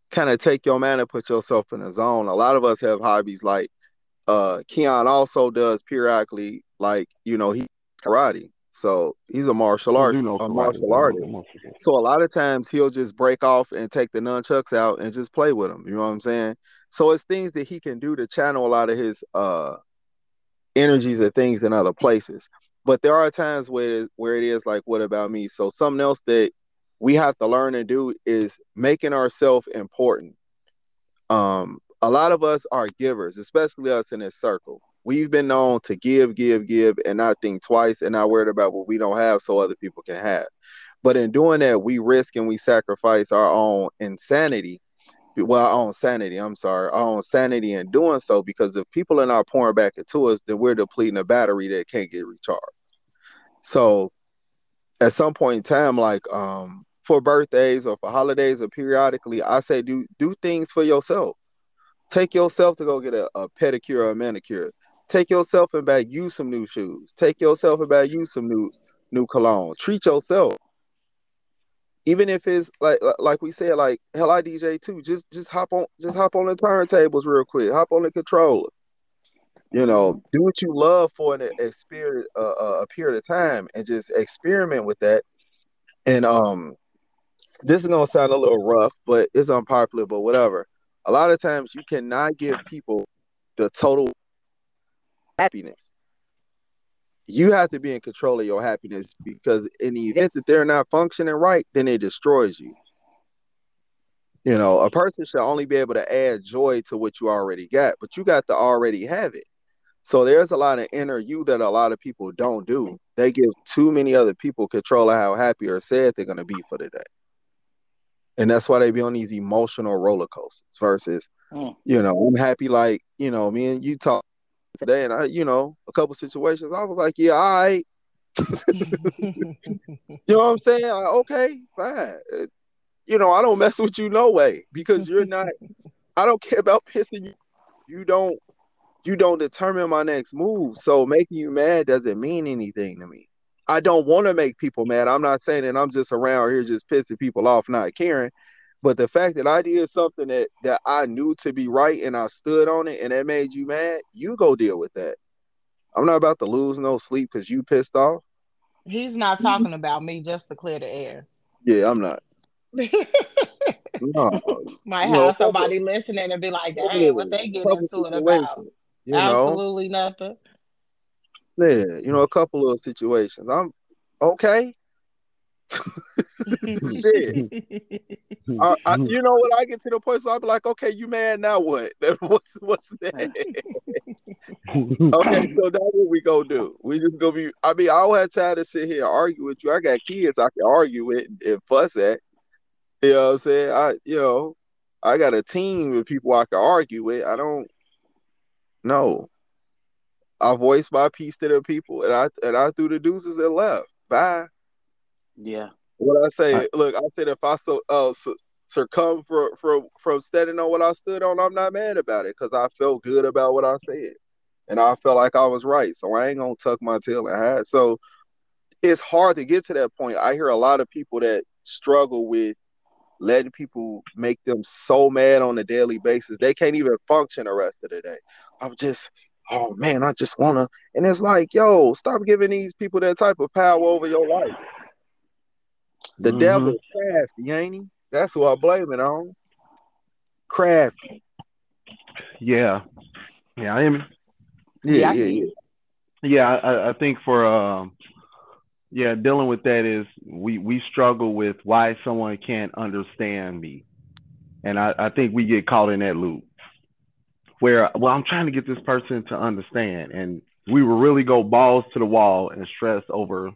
kind of take your man and put yourself in a zone. A lot of us have hobbies like uh Keon also does periodically, like you know, he karate. So he's a martial arts, a martial artist. So a lot of times he'll just break off and take the nunchucks out and just play with them. You know what I'm saying? So it's things that he can do to channel a lot of his uh energies and things in other places. But there are times where it is, where it is like, what about me? So something else that we have to learn and do is making ourselves important. Um, a lot of us are givers, especially us in this circle. We've been known to give, give, give, and not think twice and not worried about what we don't have so other people can have. But in doing that, we risk and we sacrifice our own insanity well, our own sanity. I'm sorry, our own sanity in doing so. Because if people are not pouring back into us, then we're depleting a battery that can't get recharged. So, at some point in time, like um, for birthdays or for holidays or periodically, I say do do things for yourself. Take yourself to go get a, a pedicure or a manicure. Take yourself and buy you some new shoes. Take yourself and buy you some new new cologne. Treat yourself even if it's like like we said, like hell, I DJ too. Just just hop on, just hop on the turntables real quick. Hop on the controller. You know, do what you love for an experience, uh, a period of time, and just experiment with that. And um, this is gonna sound a little rough, but it's unpopular, but whatever. A lot of times you cannot give people the total happiness you have to be in control of your happiness because in the event that they're not functioning right, then it destroys you. You know, a person should only be able to add joy to what you already got, but you got to already have it. So there's a lot of inner you that a lot of people don't do. They give too many other people control of how happy or sad they're going to be for the day. And that's why they be on these emotional roller coasters versus, mm. you know, I'm happy like, you know, me and you talk today, and I, you know, a couple situations, I was like, yeah, all right. <laughs> you know what I'm saying? Like, okay, fine. You know, I don't mess with you no way because you're not. I don't care about pissing you. You don't. You don't determine my next move. So making you mad doesn't mean anything to me. I don't want to make people mad. I'm not saying that I'm just around here just pissing people off, not caring. But the fact that I did something that that I knew to be right and I stood on it and that made you mad, you go deal with that. I'm not about to lose no sleep because you pissed off. He's not talking about me just to clear the air. Yeah, I'm not. <laughs> no. Might have somebody listening and be like, "Dang, what they get into it about?" You Absolutely know? nothing. Yeah, you know, a couple of situations. I'm okay. <laughs> Shit. <laughs> uh, I, you know what? I get to the point, so I'll be like, okay, you mad now? What? <laughs> what's what's that? <laughs> okay, so that's what we gonna do. We just gonna be. I mean, I don't have time to sit here and argue with you. I got kids I can argue with and fuss at. You know what I'm saying? I you know, I got a team of people I can argue with. I don't know. I voiced my piece to the people and I and I threw the deuces and left. Bye. Yeah. What I say, look, I said if I so uh succumb from from from standing on what I stood on, I'm not mad about it because I felt good about what I said, and I felt like I was right. So I ain't gonna tuck my tail and hide. So it's hard to get to that point. I hear a lot of people that struggle with letting people make them so mad on a daily basis they can't even function the rest of the day. I'm just, oh man, I just wanna, and it's like, yo, stop giving these people that type of power over your life. The mm-hmm. devil is crafty, ain't he? That's who I blame it on. Crafty. Yeah. Yeah, I am. Yeah, yeah, yeah. Yeah, I, I think for um yeah, dealing with that is we we struggle with why someone can't understand me. And I, I think we get caught in that loop where well I'm trying to get this person to understand and we will really go balls to the wall and stress over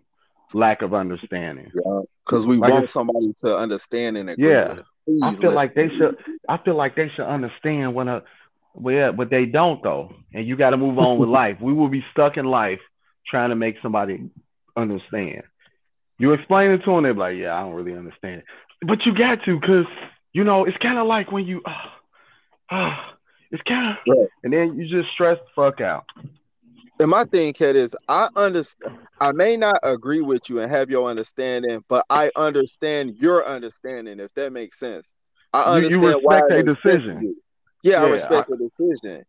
lack of understanding. Yeah, because we like want somebody to understand and agree. Yeah, I feel listen. like they should. I feel like they should understand when a, well, but they don't though, and you got to move on with <laughs> life. We will be stuck in life trying to make somebody understand. You explain it to them, they're like, "Yeah, I don't really understand," it," but you got to, cause you know it's kind of like when you, ah, uh, uh, it's kind of, right. and then you just stress the fuck out and my thing, Kat, is I understand. I may not agree with you and have your understanding, but I understand your understanding. If that makes sense, I understand you, you respect why a decision. Yeah, yeah, I respect I, the decision.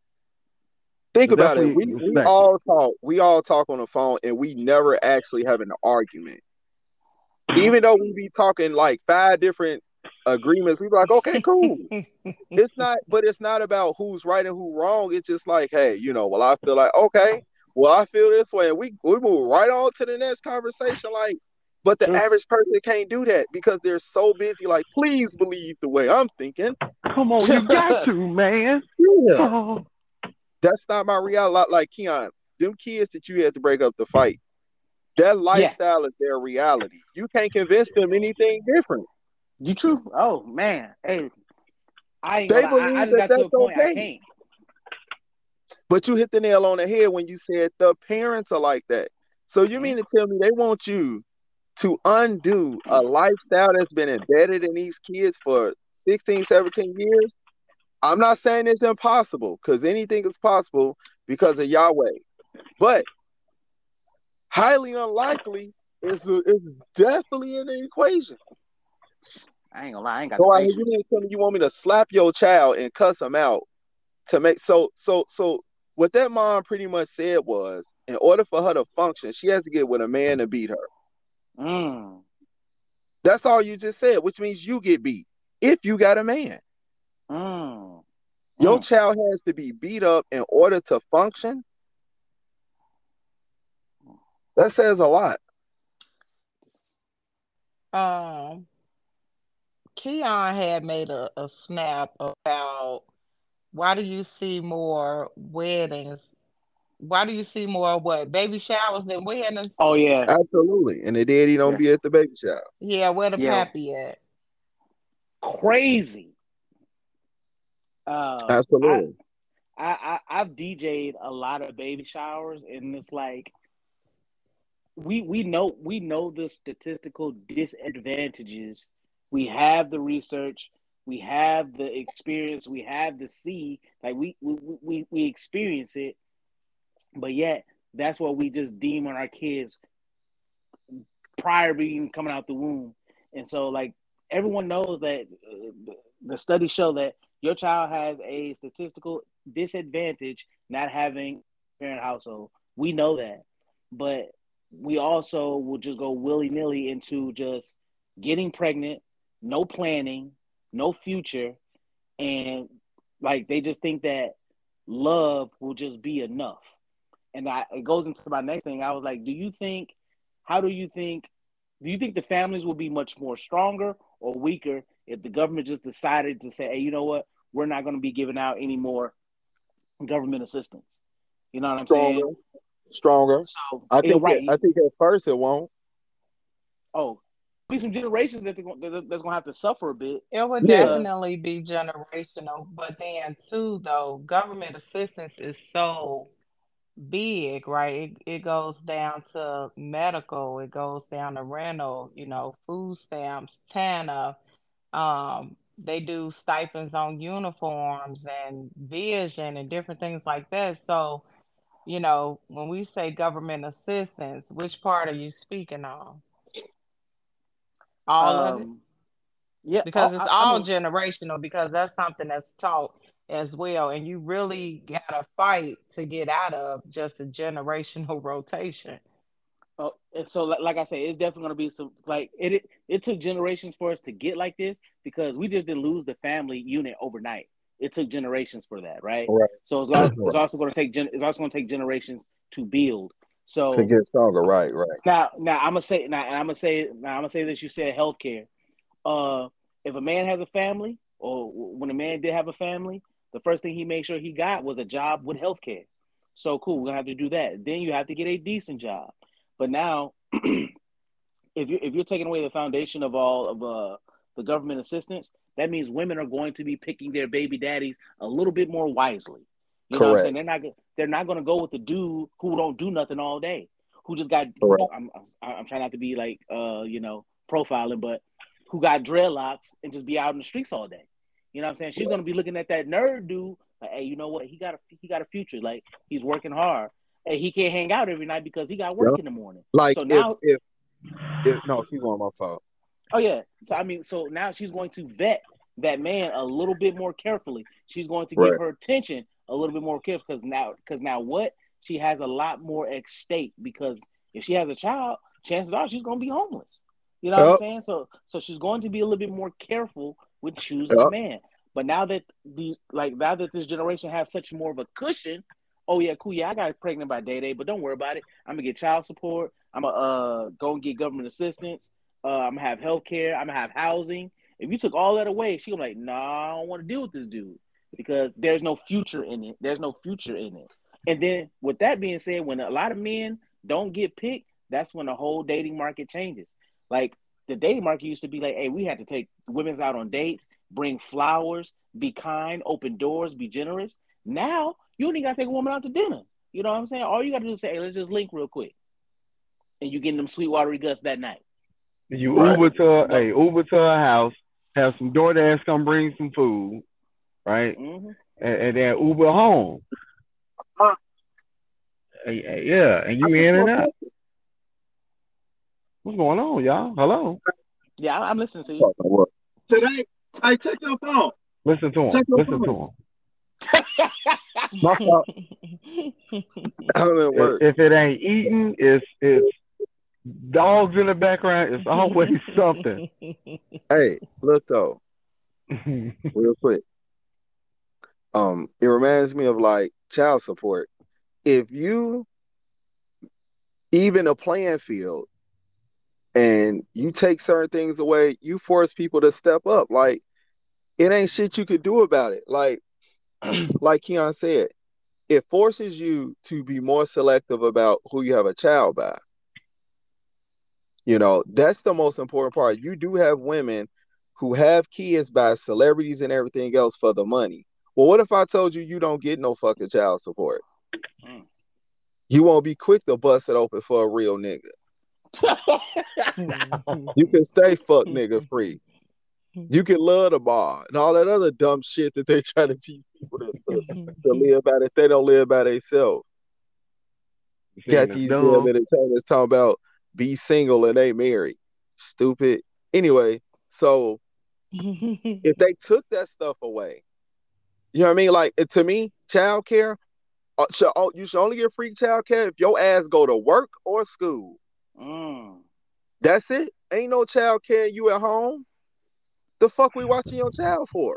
Think about it. We, we all talk. We all talk on the phone, and we never actually have an argument. Even though we be talking like five different agreements, we be like, okay, <laughs> cool. it's not, but it's not about who's right and who wrong. It's just like, hey, you know, well, I feel like okay, well, I feel this way, and we we move right on to the next conversation. Like, but the average person can't do that because they're so busy. Like, please believe the way I'm thinking. Come on, you <laughs> got to, man. Yeah. Oh. That's not my reality. Like Keon, them kids that you had to break up the fight, that lifestyle yeah. is their reality. You can't convince them anything different. You true? Oh man, hey, I they believe I, I just that got to a point okay. But you hit the nail on the head when you said the parents are like that. So you mm-hmm. mean to tell me they want you to undo a lifestyle that's been embedded in these kids for 16, 17 years? I'm not saying it's impossible because anything is possible because of Yahweh. But highly unlikely is is definitely in the equation. I ain't gonna lie, I ain't got. So I mean, you didn't tell me you want me to slap your child and cuss him out to make so so so what that mom pretty much said was, in order for her to function, she has to get with a man to beat her. Mm. That's all you just said, which means you get beat if you got a man. Mm. Your mm. child has to be beat up in order to function. That says a lot. Um, Keon had made a, a snap about why do you see more weddings? Why do you see more what baby showers than weddings? Oh yeah, absolutely. And the daddy don't yeah. be at the baby shower. Yeah, where the yeah. pappy at? Crazy. Uh, absolutely. I, I I've DJ'd a lot of baby showers, and it's like we we know we know the statistical disadvantages. We have the research we have the experience, we have the see, like we we we, we experience it, but yet that's what we just deem on our kids prior being coming out the womb, and so like everyone knows that uh, the studies show that your child has a statistical disadvantage not having parent household. We know that, but we also will just go willy nilly into just getting pregnant, no planning, no future, and like they just think that love will just be enough. And I, it goes into my next thing. I was like, do you think? How do you think? Do you think the families will be much more stronger or weaker if the government just decided to say, hey, you know what? We're not going to be giving out any more government assistance. You know what I'm stronger, saying? Stronger. So I think right. I think at first it won't. Oh, be some generations that they're, that's gonna have to suffer a bit. It would Yeah. definitely be generational, but then too, though, government assistance is so big, right? It, it goes down to medical, it goes down to rental, you know, food stamps, TANF. Um, they do stipends on uniforms and vision and different things like that. So, you know, when we say government assistance, which part are you speaking on? All of it? Um, yeah, because it's I- I all mean- generational because that's something that's taught as well and you really gotta fight to get out of just a generational <laughs> rotation Oh, and so like, like I say, it's definitely gonna be some like it, it. It took generations for us to get like this because we just didn't lose the family unit overnight. It took generations for that, right? Right. So it's also, it's also going to take gen, it's also going to take generations to build. So to get stronger. Right, right. now, now I'm gonna say now I'm gonna say now I'm gonna say this. You said healthcare. Uh, if a man has a family, or when a man did have a family, the first thing he made sure he got was a job with healthcare. So cool, we're gonna have to do that. Then you have to get a decent job. But now, <clears throat> if you if you're taking away the foundation of all of uh the government assistance, that means women are going to be picking their baby daddies a little bit more wisely. You know what I'm saying? They're not they're not going to go with the dude who don't do nothing all day, who just got. Correct. I'm I'm trying not to be like uh you know profiling, but who got dreadlocks and just be out in the streets all day. You know what I'm saying? She's going to be looking at that nerd dude like, hey, you know what? He got a he got a future. Like he's working hard. and he can't hang out every night because he got work in the morning. Like So now- if, if if no, keep on my fault. Oh yeah. So I mean, so now she's going to vet that man a little bit more carefully. She's going to Right. give her attention a little bit more careful because now, because now what? She has a lot more at stake because if she has a child, chances are she's going to be homeless. You know what I'm saying? So, so she's going to be a little bit more careful with choosing Yep. a man. But now that these, like now that this generation has such more of a cushion, oh yeah, cool, yeah, I got pregnant by day day, but don't worry about it. I'm gonna get child support. I'm gonna uh, go and get government assistance. Uh, I'm gonna have health care. I'm gonna have housing. If you took all that away, she gonna be like, nah, I don't want to deal with this dude because there's no future in it. There's no future in it. And then with that being said, when a lot of men don't get picked, that's when the whole dating market changes. Like the dating market used to be like, hey, we had to take women's out on dates, bring flowers, be kind, open doors, be generous. Now you only gotta take a woman out to dinner. You know what I'm saying? All you gotta do is say, hey, let's just link real quick. And you getting them sweet watery guts that night. You Right. Uber to a, hey, Uber to a house, have some DoorDash come bring some food, right? hmm And, and then Uber home. Uh. Hey, hey, yeah, and you in and out. What's going on, y'all? Hello. Yeah, I- I'm listening to you. Today, I check your phone. Listen to him. Check your Listen to phone. him. My fault. <laughs> I'm at. If, if it ain't eating, it's it's dogs in the background. It's always <laughs> something. Hey, look though, <laughs> real quick. Um, it reminds me of like child support. If you even a playing field and you take certain things away, you force people to step up. Like it ain't shit you could do about it. Like <clears throat> like Keon said, it forces you to be more selective about who you have a child by. You know, that's the most important part. You do have women who have kids by celebrities and everything else for the money. Well, what if I told you you don't get no fucking child support? Mm. You won't be quick to bust it open for a real nigga. <laughs> You can stay fuck nigga free. You can love the bar and all that other dumb shit that they <laughs> try to teach people to, to, to live by if they don't live by themselves. Got these damn Dumb. entertainers talking about be single and they married. Stupid. Anyway, so <laughs> if they took that stuff away, you know what I mean? Like to me, child care, uh, should, oh, you should only get free child care if your ass go to work or school. Mm. That's it. Ain't no child care. You at home. The fuck we watching your child for?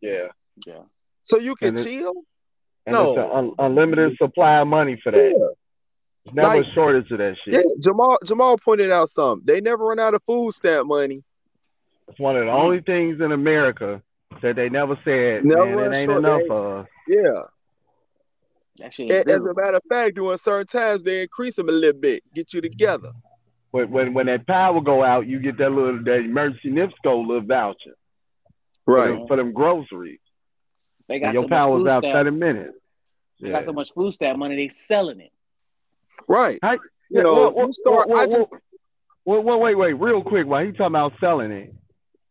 Yeah. Yeah. So you can And it- chill? And No. it's un- unlimited supply of money for that. Yeah. There's never Like- shortage of that shit. Yeah. Jamal Jamal pointed out something. They never run out of food stamp money. It's one of the only things in America that they never said, Never man, it ain't enough they- for us. Yeah. That shit as a matter of fact, during certain times they increase them a little bit, get you together. when when when that power go out, you get that little that emergency NIPSCO little voucher. Right. For them, for them groceries. They got your so power's out food 30 minutes. they got so much food stamp money, they selling it. Right. How- You yeah, know, well, you well, start. well, I just well, well, wait, wait, real quick. While he talking about selling it,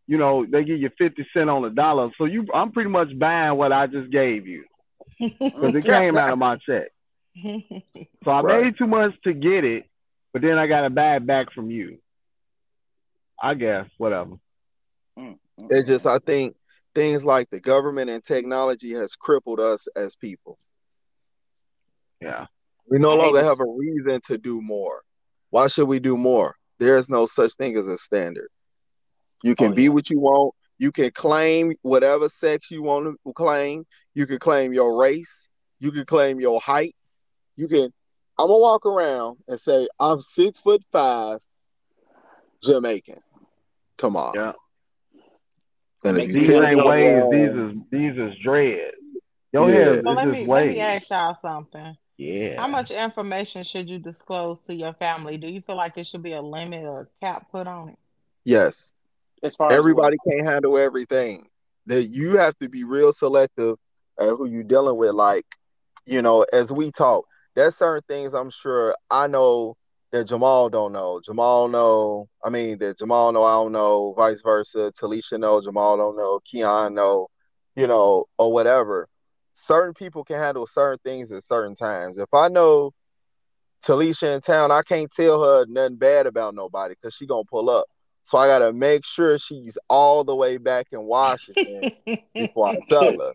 you know, they give you fifty cent on a dollar. So you, I'm pretty much buying what I just gave you <laughs> because it came out of my check. <laughs> So I Right. paid too much to get it, but then I got to buy it back from you. I guess whatever. Mm-hmm. It's just I think things like the government and technology has crippled us as people. Yeah. We no longer have a reason to do more. Why should we do more? There is no such thing as a standard. You can Oh, be yeah. what you want. You can claim whatever sex you want to claim. You can claim your race. You can claim your height. You can. I'm gonna walk around and say I'm six foot five, Jamaican. Come on. Yeah. And if These ain't me waves. I'm These is these is dreads. Your Yeah. hair is let just me let me ask y'all something. Yeah. How much information should you disclose to your family? Do you feel like it should be a limit or a cap put on it? yes. As far as Everybody can't handle everything. That you have to be real selective at who you dealing with. Like, you know, as we talk, there's certain things I'm sure I know that Jamal don't know. Jamal know. I mean, that Jamal know. I don't know. Vice versa. Talesha know. Jamal don't know. Keon know. You know, or whatever. Certain people can handle certain things at certain times. If I know Talesha in town, I can't tell her nothing bad about nobody because she gonna pull up. So I gotta make sure she's all the way back in Washington before I tell her.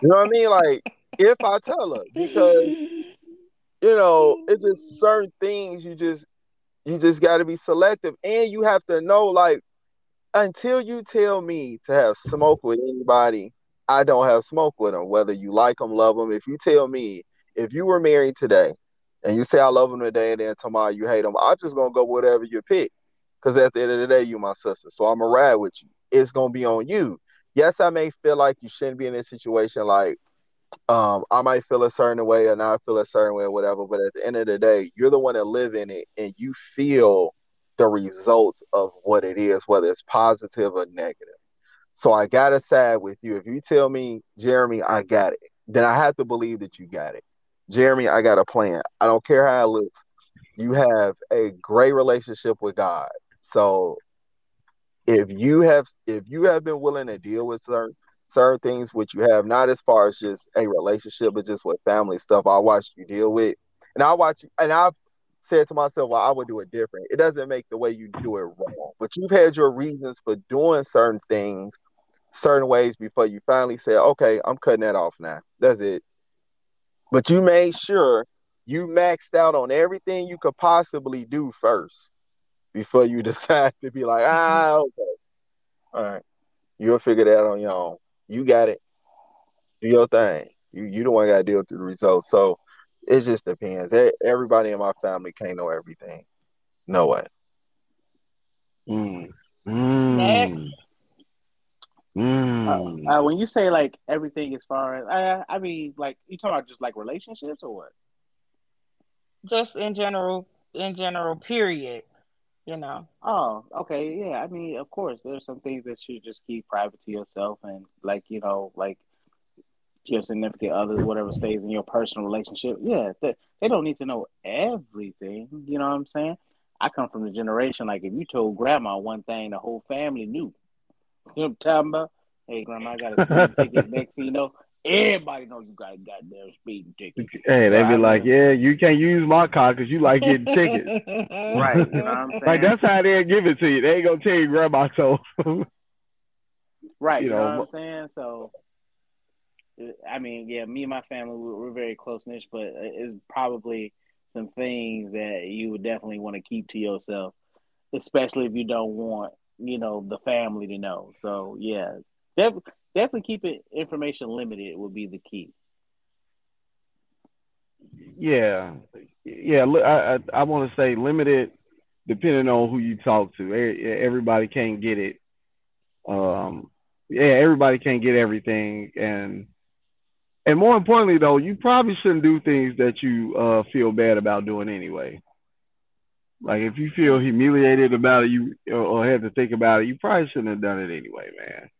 You know what I mean? Like if I tell her, because you know, it's just certain things you just you just gotta be selective and you have to know like until you tell me to have smoke with anybody, I don't have smoke with them. Whether you like them, love them. If you tell me if you were married today and you say I love them today and then tomorrow you hate them, I'm just gonna go whatever you pick. Cause at the end of the day, you my sister. So I'm a ride with you. It's gonna be on you. Yes, I may feel like you shouldn't be in this situation. Like, um, I might feel a certain way or not feel a certain way or whatever. But at the end of the day, you're the one that live in it and you feel the results of what it is, whether it's positive or negative. So I gotta side with you. If you tell me, Jeremy, I got it, then I have to believe that you got it. Jeremy, I got a plan. I don't care how it looks. You have a great relationship with God. So if you have if you have been willing to deal with certain certain things which you have, not as far as just a relationship, but just with family stuff, I watched you deal with. And I watch and I've said to myself, well, I would do it different. It doesn't make the way you do it wrong. But you've had your reasons for doing certain things certain ways before you finally said, okay, I'm cutting that off now. That's it. But you made sure you maxed out on everything you could possibly do first before you <laughs> decide to be like, ah, okay. All right. You'll figure that out on your own. You got it. Do your thing. You you the one got to deal with the results. So it just depends. Everybody in my family can't know everything. No way. Mm. Mm. Next. Mm. Uh, when you say like everything as far as I, I mean, like you talking about just like relationships or what? Just in general, in general, period. You know. Oh, okay, yeah. I mean, of course, there's some things that you just keep private to yourself, and like you know, like your significant other, whatever stays in your personal relationship. Yeah, they, they don't need to know everything. You know what I'm saying? I come from the generation like if you told grandma one thing, the whole family knew. You know what I'm talking about? Hey, grandma, I got a <laughs> ticket. Next you know, everybody knows you got a goddamn speeding ticket. Hey, they be I like, mean- yeah, you can't use my car because you like getting tickets. <laughs> Right, you know what I'm saying? Like that's how they give it to you. They ain't gonna tell you grandma told. Right, you you know, know, what I'm saying? So, uh, I mean, yeah, me and my family, we're, we're very close knit, but uh, it's probably some things that you would definitely want to keep to yourself, especially if you don't want, you know, the family to know. So, yeah, def- definitely keep it information limited would be the key. yeah, yeah. I I, I want to say limited, depending on who you talk to. Everybody can't get it. Um, yeah, everybody can't get everything, and and more importantly, though, you probably shouldn't do things that you uh feel bad about doing anyway. Like if you feel humiliated about it, you or, or have to think about it, you probably shouldn't have done it anyway, man.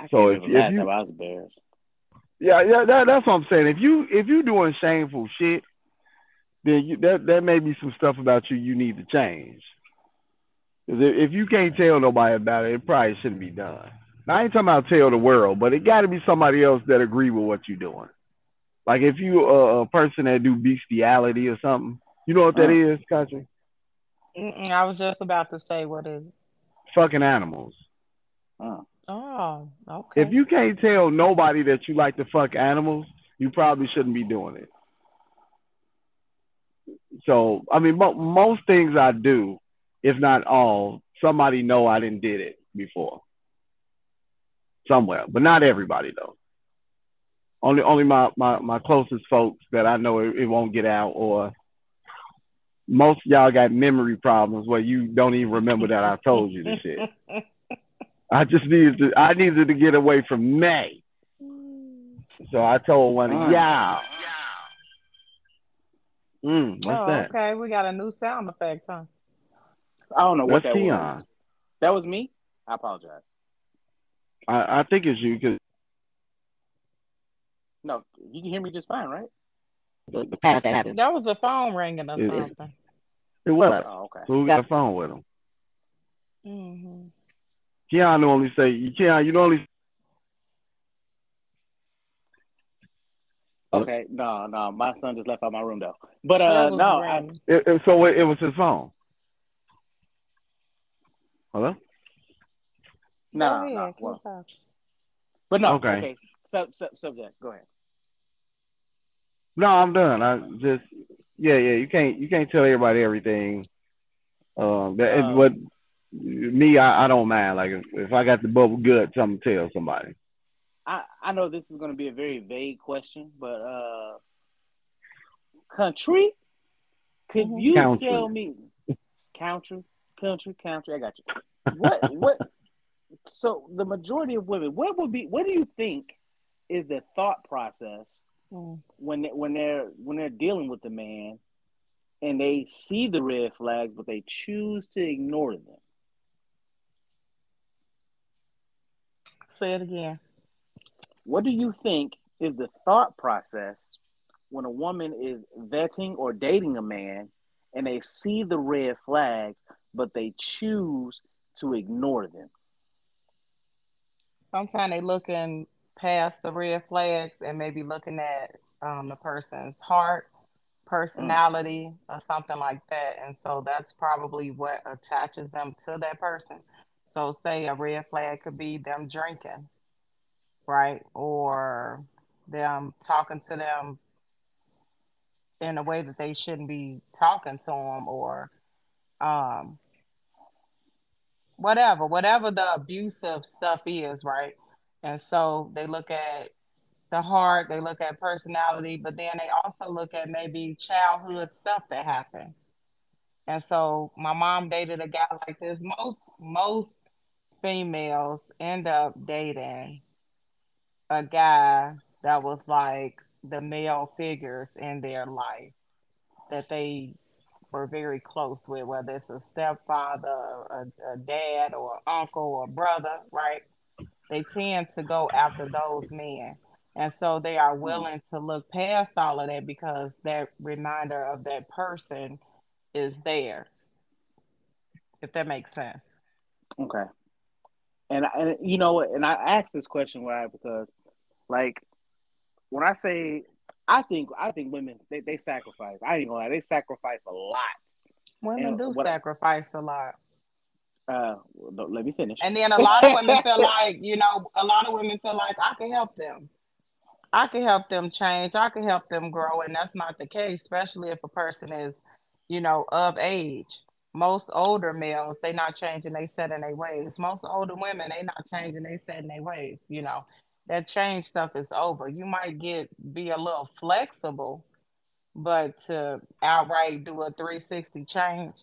I so if, if you, I was embarrassed. Yeah, yeah, that, that's what I'm saying. If you if you doing shameful shit, then you, that that may be some stuff about you you need to change. Because If if you can't tell nobody about it, it probably shouldn't be done. Now, I ain't talking about tell the world, but it got to be somebody else that agree with what you're doing. Like if you a, a person that do bestiality or something, you know what that uh, is, country? I was just about to say what is. Fucking animals. Uh. Oh, okay. If you can't tell nobody that you like to fuck animals, you probably shouldn't be doing it. So, I mean, mo- most things I do, if not all, somebody know I didn't did it before. Somewhere, but not everybody though. Only, only my my, my closest folks that I know it, it won't get out, or most of y'all got memory problems where you don't even remember that I told you this shit. <laughs> I just needed to I needed to get away from May. So I told one, uh, yeah. Mm, what's oh, that? Okay, we got a new sound effect, huh? I don't know what That's that Keon. was. That was me. I apologize. I, I think it's you because. No, you can hear me just fine, right? The, the that happened. That was the phone ringing or it, something. It was. Oh, okay. So who got a phone with him? Mm-hmm. Keon only say, Keon, you only. Okay, no, no, my son just left out my room though. But uh, no, I, it, it, so it, it was his phone. Hello. No, no, well, but no. Okay. okay. Sub, sub, subject. Go ahead. No, I'm done. I just, yeah, yeah. You can't, you can't tell everybody everything. Um, that um, what me, I, I don't mind. Like if, if I got the bubble gut, something to tell somebody. I, I know this is going to be a very vague question, but uh, country, could mm-hmm. you country. tell me <laughs> country, country, country? I got you. What what? So the majority of women, what would be? What do you think is the thought process mm. when they, when they're when they're dealing with the man, and they see the red flags, but they choose to ignore them? Say it again. What do you think is the thought process when a woman is vetting or dating a man and they see the red flags, but they choose to ignore them? Sometimes they looking past the red flags and maybe looking at um, the person's heart, personality, mm. or something like that. And so that's probably what attaches them to that person. So, say a red flag could be them drinking, right? Or them talking to them in a way that they shouldn't be talking to them, or um, whatever, whatever the abusive stuff is, right? And so they look at the heart, they look at personality, but then they also look at maybe childhood stuff that happened. And so my mom dated a guy like this. Most most females end up dating a guy that was like the male figures in their life that they were very close with, whether it's a stepfather, a, a dad, or uncle, or brother, right? They tend to go after those men. And so they are willing to look past all of that because that reminder of that person is there. If that makes sense. Okay and and you know and I asked this question why because like when I say I think I think women they, they sacrifice. I ain't gonna lie, they sacrifice a lot. Women and do sacrifice I, a lot. Uh, well, let me finish. And then a lot of women feel <laughs> like you know, a lot of women feel like I can help them. I can help them change. I can help them grow, and that's not the case, especially if a person is, you know, of age most older males they not changing they set in their ways. Most older women they not changing they set in their ways you know. That change stuff is over. You might get be a little flexible but to outright do a 360 change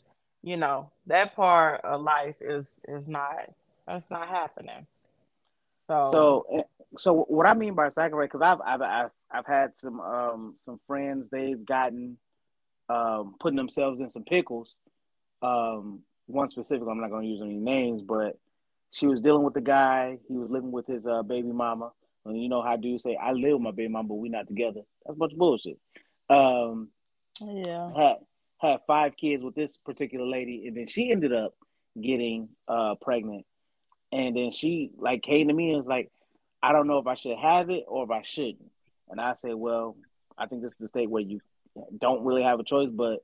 you know that part of life is is not that's not happening. So so eh, so what i mean by sacrifice because I've, I've i've i've had some um some friends they've gotten um putting themselves in some pickles um, one specific. I'm not going to use any names, but she was dealing with the guy. He was living with his uh, baby mama. And you know how dudes say, "I live with my baby mama, but we're not together." That's a bunch of bullshit. Um, yeah. Had had five kids with this particular lady, and then she ended up getting uh, pregnant. And then she like came to me and was like, "I don't know if I should have it or if I shouldn't." And I say, "Well, I think this is the state where you don't really have a choice, but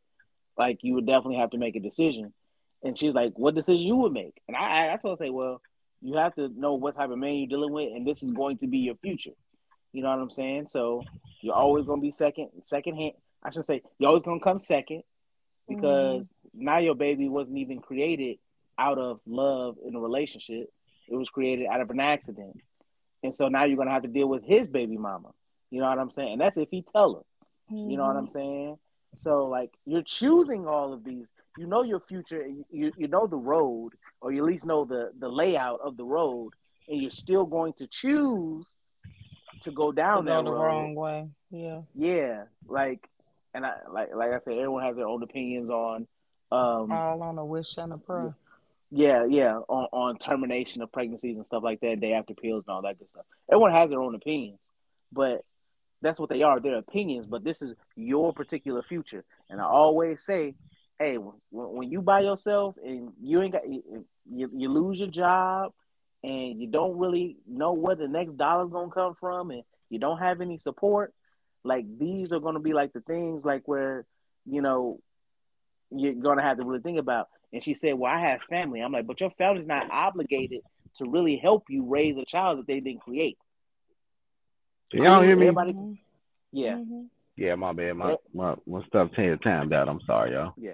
like you would definitely have to make a decision." And she's like, "What decision you would make?" And I, I told her, "Say, well, you have to know what type of man you're dealing with, and this is going to be your future. You know what I'm saying? So you're always going to be second, second hand. I should say you're always going to come second because mm-hmm. now your baby wasn't even created out of love in a relationship. It was created out of an accident, and so now you're going to have to deal with his baby mama. You know what I'm saying? And that's if he tell her. Mm-hmm. You know what I'm mm-hmm. saying? So like you're choosing all of these. You know your future. You you know the road, or you at least know the the layout of the road, and you're still going to choose to go down to that go the road. wrong way. Yeah. Yeah, like, and I like like I said, everyone has their own opinions on. Um, all on a wish and a prayer. Yeah, yeah, on, on termination of pregnancies and stuff like that, day after pills and all that good stuff. Everyone has their own opinions, but that's what they are. They're opinions, but this is your particular future. And I always say, hey, when, when you by yourself and you ain't got you, you lose your job and you don't really know where the next dollar's gonna come from and you don't have any support, like these are gonna be like the things like where, you know, you're gonna have to really think about. And she said, Well, I have family. I'm like, but your family's not obligated to really help you raise a child that they didn't create. Y'all hear me? Everybody, yeah. Mm-hmm. Yeah, my bad. My my my stuff timed out. I'm sorry, y'all. Yeah.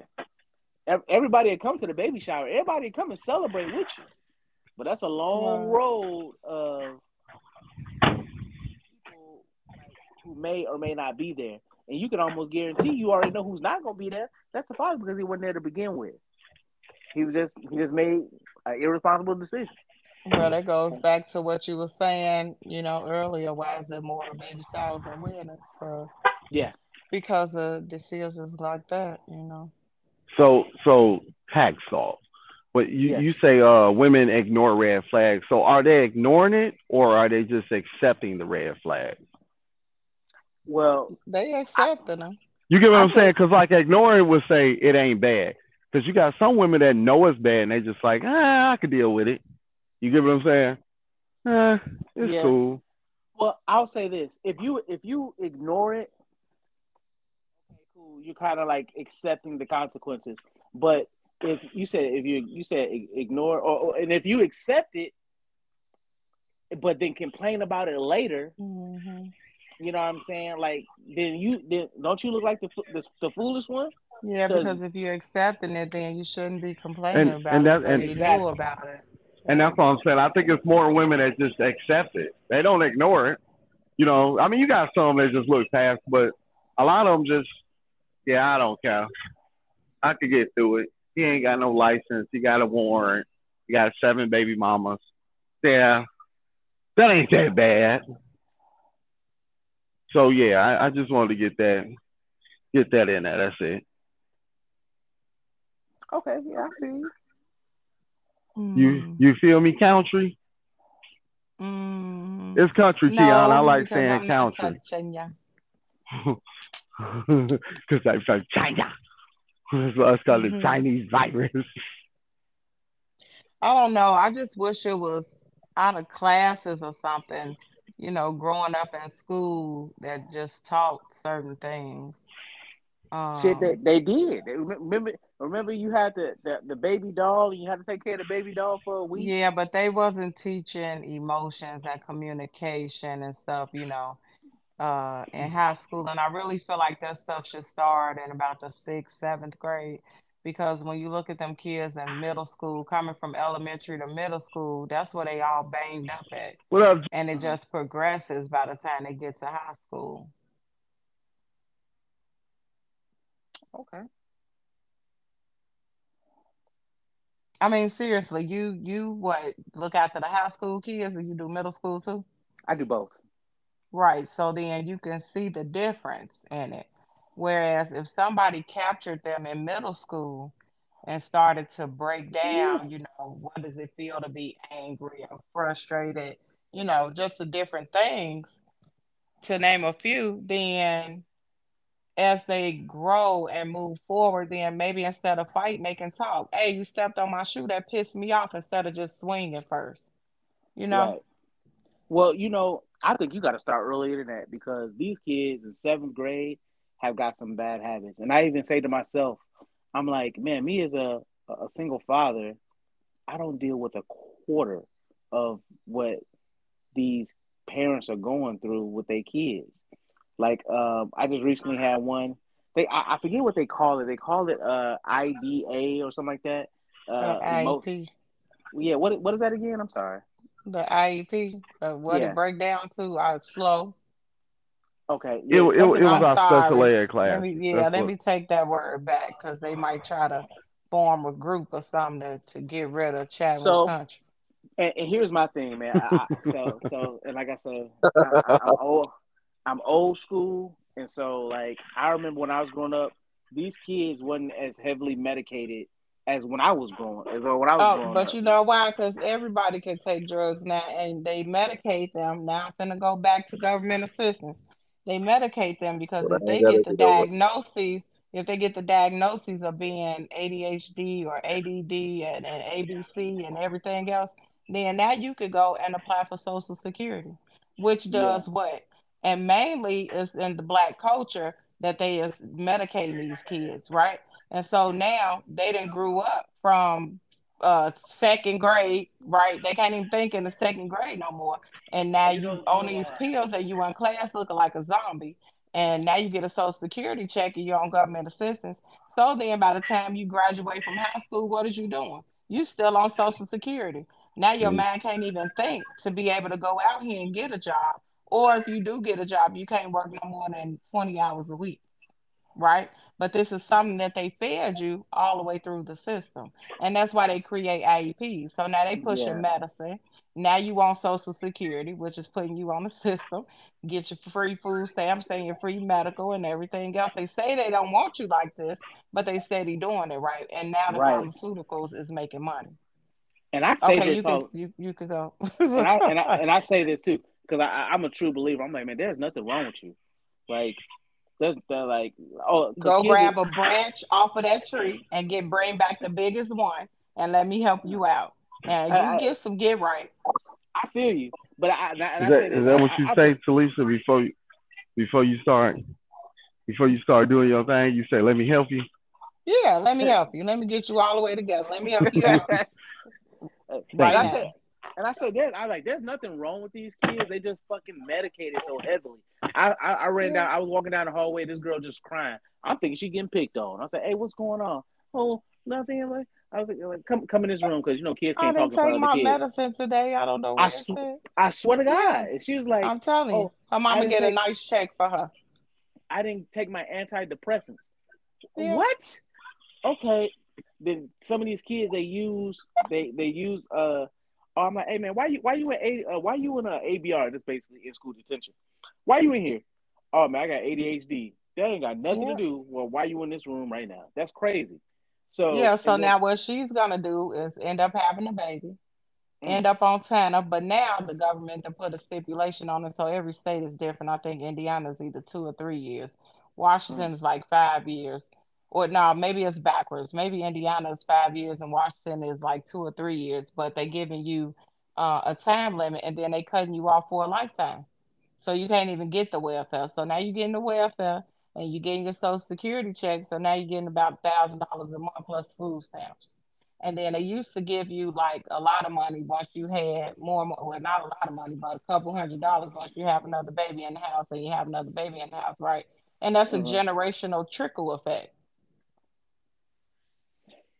Everybody that comes to the baby shower, everybody come and celebrate with you. But that's a long road of people who may or may not be there. And you can almost guarantee you already know who's not gonna be there. That's the problem because he wasn't there to begin with. He was just he just made an irresponsible decision. Well, that <laughs> goes back to what you were saying, you know, earlier. Why is it more baby showers than weddings? For yeah, because of decisions like that, you know. So, so hacksaw. But you, yes. you say uh, women ignore red flags. So are they ignoring it, or are they just accepting the red flag? Well, they accepting them. You get what I am saying? Because like ignoring would say it ain't bad. Because you got some women that know it's bad and they just like, ah, I could deal with it. You get what I'm saying? Eh, it's yeah. cool. Well, I'll say this: if you if you ignore it, okay, cool. You're kind of like accepting the consequences. But if you said if you you said ignore or, or and if you accept it, but then complain about it later, mm-hmm. you know what I'm saying? Like then you then don't you look like the the, the foolish one? Yeah, because if you're accepting it, then you shouldn't be complaining and, about and that, it. And, you exactly. about it. And that's what I'm saying. I think it's more women that just accept it. They don't ignore it. You know, I mean, you got some that just look past, but a lot of them just, yeah, I don't care. I could get through it. He ain't got no license. He got a warrant. He got seven baby mamas. Yeah, that ain't that bad. So yeah, I, I just wanted to get that, get that in there. That's it. Okay, yeah, I see. You mm. you feel me, country? Mm. It's country, no, Tiana. I like saying I'm country. Because <laughs> I'm from China. So it's called mm-hmm. the Chinese virus. I don't know. I just wish it was out of classes or something, you know, growing up in school that just taught certain things. Um, Shit, they, they did. Remember, remember you had the, the, the baby doll, and you had to take care of the baby doll for a week. Yeah, but they wasn't teaching emotions and communication and stuff, you know, uh, in high school. And I really feel like that stuff should start in about the sixth, seventh grade, because when you look at them kids in middle school, coming from elementary to middle school, that's where they all banged up at, well, and it just progresses by the time they get to high school. Okay. I mean, seriously, you you what look after the high school kids, or you do middle school too? I do both. Right. So then you can see the difference in it. Whereas if somebody captured them in middle school and started to break down, you know, what does it feel to be angry or frustrated, you know, just the different things to name a few, then as they grow and move forward, then maybe instead of fight, can talk. Hey, you stepped on my shoe that pissed me off instead of just swinging first. You know? Right. Well, you know, I think you got to start earlier than that because these kids in seventh grade have got some bad habits. And I even say to myself, I'm like, man, me as a, a single father, I don't deal with a quarter of what these parents are going through with their kids. Like um, I just recently had one. They I, I, forget what they call it. They call it uh IDA or something like that. Uh, IEP. yeah. What what is that again? I'm sorry. The IEP. Uh, what yeah. it break down to? Uh, slow. Okay. Yeah, it, it, it was our special ed class. Let me, yeah, That's let what... me take that word back because they might try to form a group or something to, to get rid of Chadwick so, Country. And, and, here's my thing, man. I, so so and like I said, <laughs> I, I, old, I'm old school, and so like I remember when I was growing up, these kids wasn't as heavily medicated as when I was growing as when I was oh, But up. you know why? Because everybody can take drugs now, and they medicate them. Now I'm gonna go back to government assistance. They medicate them because well, if they get the diagnoses, if they get the diagnoses of being ADHD or ADD and, and ABC and everything else, then now you could go and apply for Social Security, which does yeah. what? And mainly it's in the black culture that they is medicating these kids, right? And so now they didn't grew up from uh second grade, right? They can't even think in the second grade no more. And now you on these pills and you in class looking like a zombie. And now you get a social security check and you're on government assistance. So then by the time you graduate from high school, what is you doing? You still on social security. Now your mm-hmm. mind can't even think to be able to go out here and get a job. Or if you do get a job, you can't work no more than 20 hours a week. Right? But this is something that they fed you all the way through the system. And that's why they create IEPs. So now they push yeah. medicine. Now you want Social Security, which is putting you on the system, get your free food stamps and your free medical and everything else. They say they don't want you like this, but they steady doing it right. And now the right. pharmaceuticals is making money. And I say okay, this, you, can, you, you could go. and, I, and, I, and I say this too, because I'm a true believer. I'm like, man, there's nothing wrong with you. Like that's like oh go grab a branch off of that tree and get bring back the biggest one and let me help you out. And you I, get some get right. I feel you, but I, and I is that, is that what you I, say, Talesha, before you before you start before you start doing your thing? You say, "Let me help you." Yeah, let me <laughs> help you. Let me get you all the way together. Let me help you out. <laughs> right. I and I said, there's, I like, there's nothing wrong with these kids. They just fucking medicated so heavily. I, I, I ran down, I was walking down the hallway. This girl just crying. I'm thinking she getting picked on. I said, hey, what's going on? Oh, nothing. Like, I was like, like come, come in this room because you know kids can't I didn't talk take my kids. medicine today. I don't know. I, sw- I swear to God, and she was like, I'm telling oh, you, her mama get take, a nice check for her. I didn't take my antidepressants. Yeah. What? Okay. Then some of these kids they use they they use uh Oh, I'm like, hey man, why you why you in a uh, why you in a ABR? That's basically in school detention. Why you in here? Oh man, I got ADHD. That ain't got nothing yeah. to do. Well, why you in this room right now? That's crazy. So yeah. So now then, what she's gonna do is end up having a baby, mm. end up on TANF. But now the government to put a stipulation on it. So every state is different. I think Indiana's either two or three years. Washington's is mm. like five years or no, maybe it's backwards. Maybe Indiana is five years and Washington is like two or three years, but they're giving you uh, a time limit and then they cutting you off for a lifetime. So you can't even get the welfare. So now you're getting the welfare and you're getting your social security check. So now you're getting about thousand dollars a month plus food stamps. And then they used to give you like a lot of money once you had more, more well, not a lot of money, but a couple hundred dollars once you have another baby in the house and you have another baby in the house, right? And that's mm-hmm. a generational trickle effect.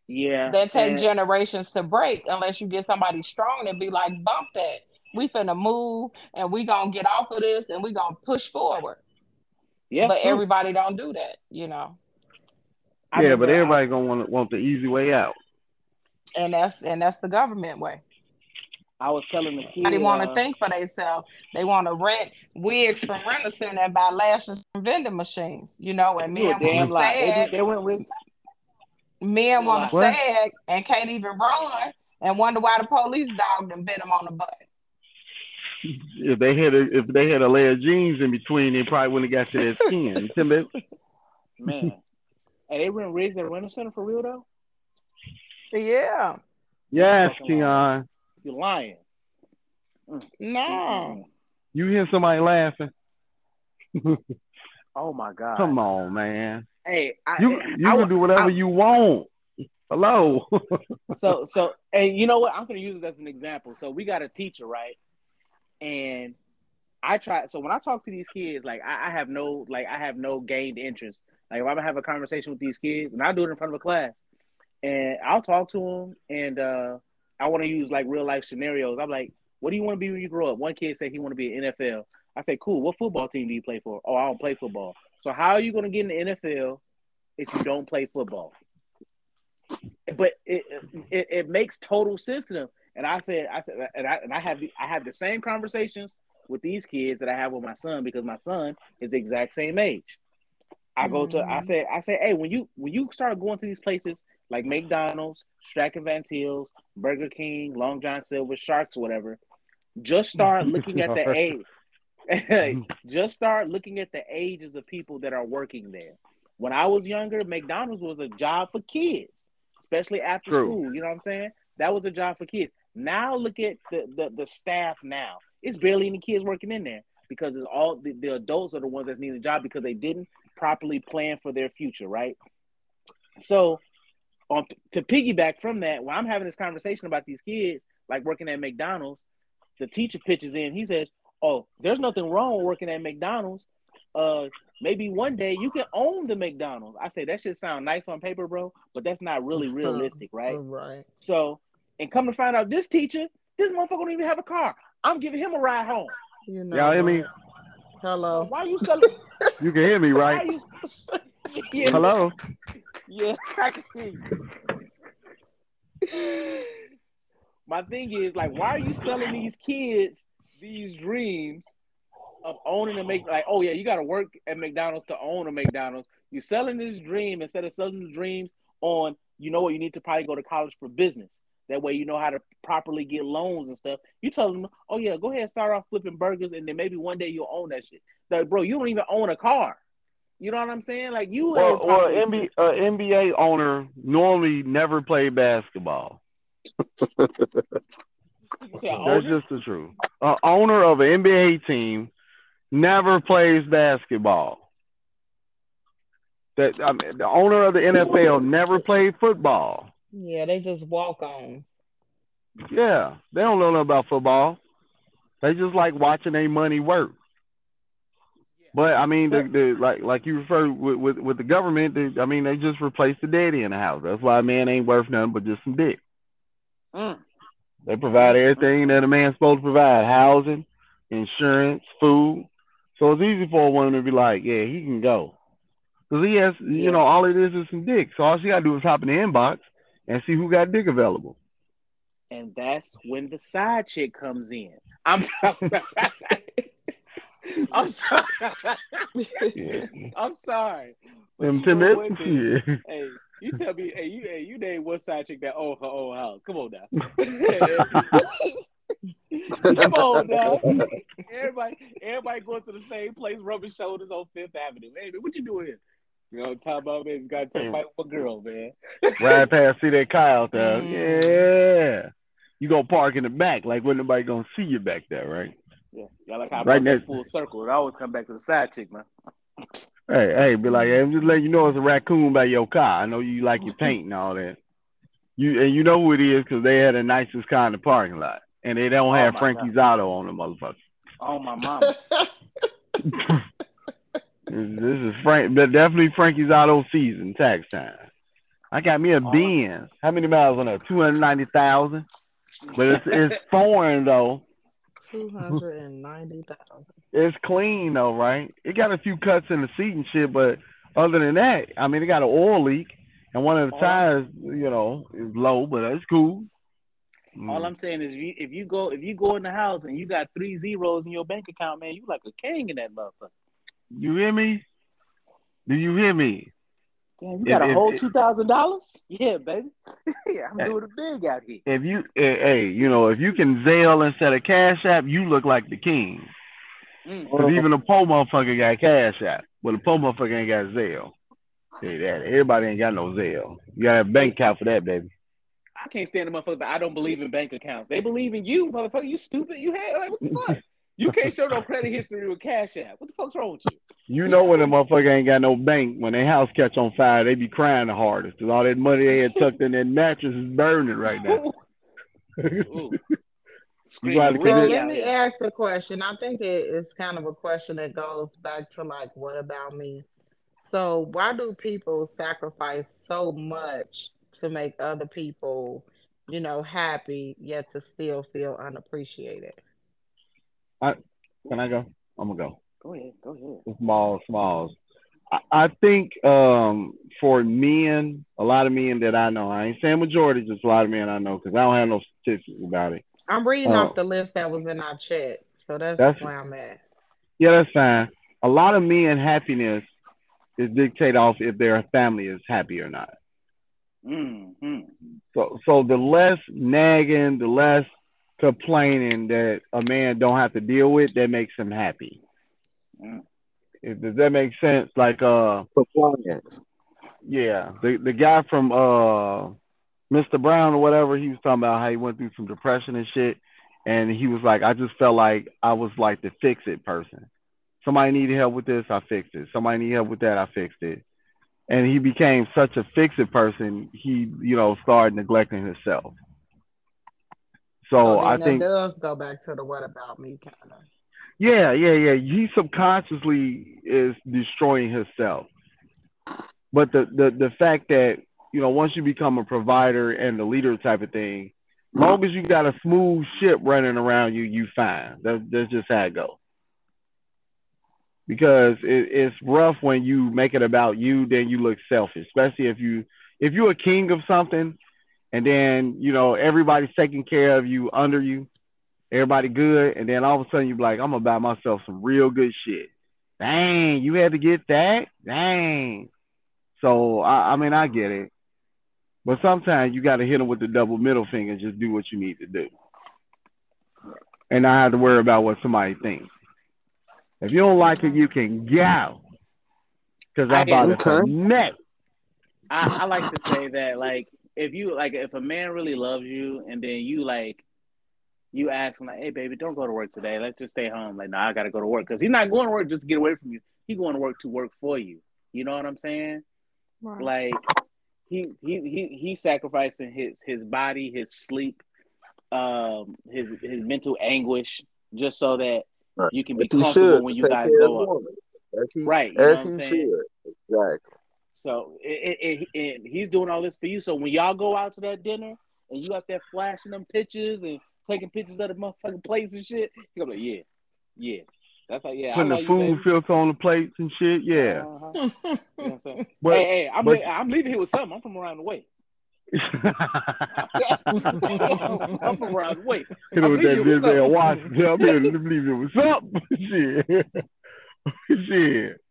Yeah. That take and... generations to break unless you get somebody strong and be like, bump that. We finna move and we gonna get off of this and we gonna push forward. Yeah. But true. everybody don't do that, you know. Yeah, but everybody gonna want want the easy way out. And that's and that's the government way. I was telling the kids. They want to uh, think for themselves. They want to rent wigs from rent center and buy lashes from vending machines. You know, and me, damn lie. They, they, went with Men want to sag and can't even run and wonder why the police dogged and bit them on the butt. If they had a if they had a layer of jeans in between, they probably wouldn't have got to their skin. <laughs> Man, and they rent rigs at rental center for real though. Yeah. Yes, Keon. You're lying. Mm. No. You hear somebody laughing? <laughs> oh my god! Come on, man. Hey, I, you you I, can do whatever you want. Hello. <laughs> so so and you know what? I'm gonna use this as an example. So we got a teacher, right? And I try. So when I talk to these kids, like I, I have no like I have no gained interest. Like if I'm gonna have a conversation with these kids, and I do it in front of a class, and I'll talk to them, and uh, I want to use like real life scenarios. I'm like, what do you want to be when you grow up? One kid said he want to be an NFL. I say, cool. What football team do you play for? Oh, I don't play football. So how are you going to get in the NFL if you don't play football? But it, it it makes total sense to them. And I said, I said, and I and I have the I have the same conversations with these kids that I have with my son because my son is the exact same age. I go to I mm-hmm. said I said, hey, when you when you start going to these places like McDonald's, Strack and Van Til's, Burger King, Long John Silver, Sharks, whatever, just start looking at the <laughs> age. Just start looking at the ages of people that are working there. When I was younger, McDonald's was a job for kids, especially after True. school. You know what I'm saying? That was a job for kids. Now look at the the, the staff now. It's barely any kids working in there because it's all the, the adults are the ones that need a job because they didn't properly plan for their future, right? So on to piggyback from that, when I'm having this conversation about these kids like working at McDonald's, the teacher pitches in. He says, "Oh, there's nothing wrong with working at McDonald's. Uh, maybe one day you can own the McDonald's." I say that should sound nice on paper, bro, but that's not really realistic, right? Right. So, and come to find out, this teacher, this motherfucker don't even have a car. I'm giving him a ride home. You know, yeah, I mean, hello. Why are you selling? <laughs> you can hear me, right? <laughs> yeah. Hello. Yeah, I can hear you my thing is like, why are you selling these kids these dreams of owning a make like, oh yeah, you got to work at McDonald's to own a McDonald's. You're selling this dream instead of selling the dreams on, you know what, you need to probably go to college for business. That way, you know how to properly get loans and stuff. You tell them, oh yeah, go ahead, start off flipping burgers, and then maybe one day you'll own that shit. Like, bro, you don't even own a car. You know what I'm saying? Like you. Well, well NBA, uh, NBA owner normally never played basketball. <laughs> That's just the truth. An owner of an NBA team never plays basketball. That I mean, the owner of the NFL never played football. Yeah, they just walk on. Yeah, they don't know nothing about football. They just like watching their money work. But I mean, the, the like like you refer with with, with the government. They, I mean, they just replaced the daddy in the house. That's why a man ain't worth nothing but just some dick. Mm. They provide everything that a man's supposed to provide: housing, insurance, food. So it's easy for a woman to be like, "Yeah, he can go," because he has, yeah. you know, all it is is some dick. So all she gotta do is hop in the inbox and see who got dick available. And that's when the side chick comes in. I'm. <laughs> I'm sorry. <laughs> yeah. I'm sorry. Them timid. <laughs> Yeah. Hey, you tell me, hey, you, hey, you name one side chick that own her own house. Come on now. <laughs> Come on now. Everybody, everybody going to the same place, rubbing shoulders on Fifth Avenue. Hey, man, what you doing here? You know, talking about baby, got to fight with a girl, man. right past, see that Kyle out there. Mm-hmm. Yeah. You gonna park in the back, like when nobody gonna see you back there, right? Yeah, y'all like how right next full circle. It always come back to the side chick, man. Hey, hey, be like, hey, I'm just letting you know it's a raccoon by your car. I know you like your paint and all that. You and you know who it is because they had the nicest car in the parking lot, and they don't oh have Frankie's God. Auto on the motherfucker. Oh my mama. <laughs> this is Frank, but definitely Frankie's Auto season, tax time. I got me a oh. Benz. How many miles on that? Two hundred ninety thousand. But it's it's foreign though. Two hundred and ninety thousand. It's clean though, right? It got a few cuts in the seat and shit, but other than that, I mean, it got an oil leak and one of the tires, you know, is low, but it's cool. All mm. I'm saying is, if you, if you go if you go in the house and you got three zeros in your bank account, man, you like a king in that motherfucker. You hear me? Do you hear me? Damn, you got if, a whole two thousand dollars? Yeah, baby. <laughs> yeah, I'm doing it big out here. If you, hey, you know, if you can Zelle instead of Cash App, you look like the king. Because mm. even a poor motherfucker got Cash App, but a poor motherfucker ain't got Zelle. Say that. Everybody ain't got no Zelle. You gotta a bank account for that, baby. I can't stand the motherfucker. I don't believe in bank accounts. They believe in you, motherfucker. You stupid. You had like what the fuck? <laughs> You can't show no credit history with Cash App. What the fuck's wrong with you? You know when a motherfucker ain't got no bank, when their house catch on fire, they be crying the hardest because all that money they had tucked in their mattress is burning right now. <laughs> so let me ask a question. I think it is kind of a question that goes back to like, what about me? So why do people sacrifice so much to make other people, you know, happy, yet to still feel unappreciated? I, can I go? I'm gonna go. Go ahead. Go ahead. Small, smalls. I, I think um, for men, a lot of men that I know, I ain't saying majority, just a lot of men I know, because I don't have no statistics about it. I'm reading uh, off the list that was in our chat, so that's, that's where I'm at. Yeah, that's fine. A lot of men happiness is dictated off if their family is happy or not. Mm-hmm. So, so the less nagging, the less complaining that a man don't have to deal with, that makes him happy. If, does that make sense? Like uh, performance. Yeah, the the guy from uh, Mr. Brown or whatever, he was talking about how he went through some depression and shit, and he was like, I just felt like I was like the fix it person. Somebody needed help with this, I fixed it. Somebody needed help with that, I fixed it. And he became such a fix it person, he you know started neglecting himself. So, oh, so I think does go back to the what about me kind of. Yeah, yeah, yeah. He subconsciously is destroying himself. But the the the fact that you know once you become a provider and the leader type of thing, long as you got a smooth ship running around you, you fine. That, that's just how it goes. Because it, it's rough when you make it about you, then you look selfish, especially if you if you're a king of something and then you know everybody's taking care of you under you everybody good. And then all of a sudden you be like i'm gonna buy myself some real good shit. Dang you had to get that? Dang. So i, I mean i get it. But sometimes you got to hit them with the double middle finger and just do what you need to do. And not have to worry about what somebody thinks if you don't like it you can go. Because i, I bought it for net I, I like to say that like if you like if a man really loves you and then you like you ask him like, "Hey, baby, don't go to work today. Let's just stay home." Like, no, nah, I gotta go to work because he's not going to work just to get away from you. He going to work to work for you. You know what I'm saying? Right. Like, he he he he sacrificing his his body, his sleep, um, his his mental anguish, just so that right. you can be comfortable when you guys go up. He, right? You know what I'm saying? Exactly. So it, it, it, he's doing all this for you. So when y'all go out to that dinner and you out there flashing them pictures and taking pictures of the motherfucking plates and shit, he gonna be like, yeah, yeah. That's like, yeah. Putting the food filter on the plates and shit, yeah. Uh-huh. you know but, <laughs> hey, hey, I'm, but, I'm leaving here with something. I'm from around the way. <laughs> I'm from around the way. You know, that this there watch. I'm here to leave it with something. <laughs> shit. shit.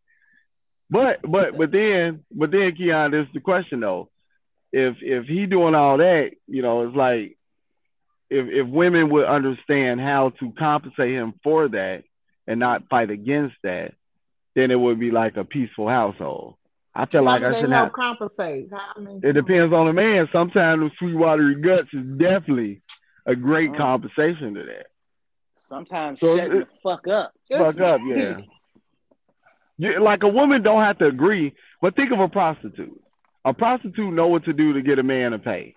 But but but then but then Keon, this is the question though. If if he doing all that, you know, it's like if if women would understand how to compensate him for that and not fight against that, then it would be like a peaceful household. I feel like I should not compensate. I mean, it depends on the man. Sometimes the sweet watery guts is definitely a great mm. compensation to that. Sometimes so shut it, the fuck up. Fuck up, yeah. <laughs> you, like a woman don't have to agree, but think of a prostitute. A prostitute know what to do to get a man to pay.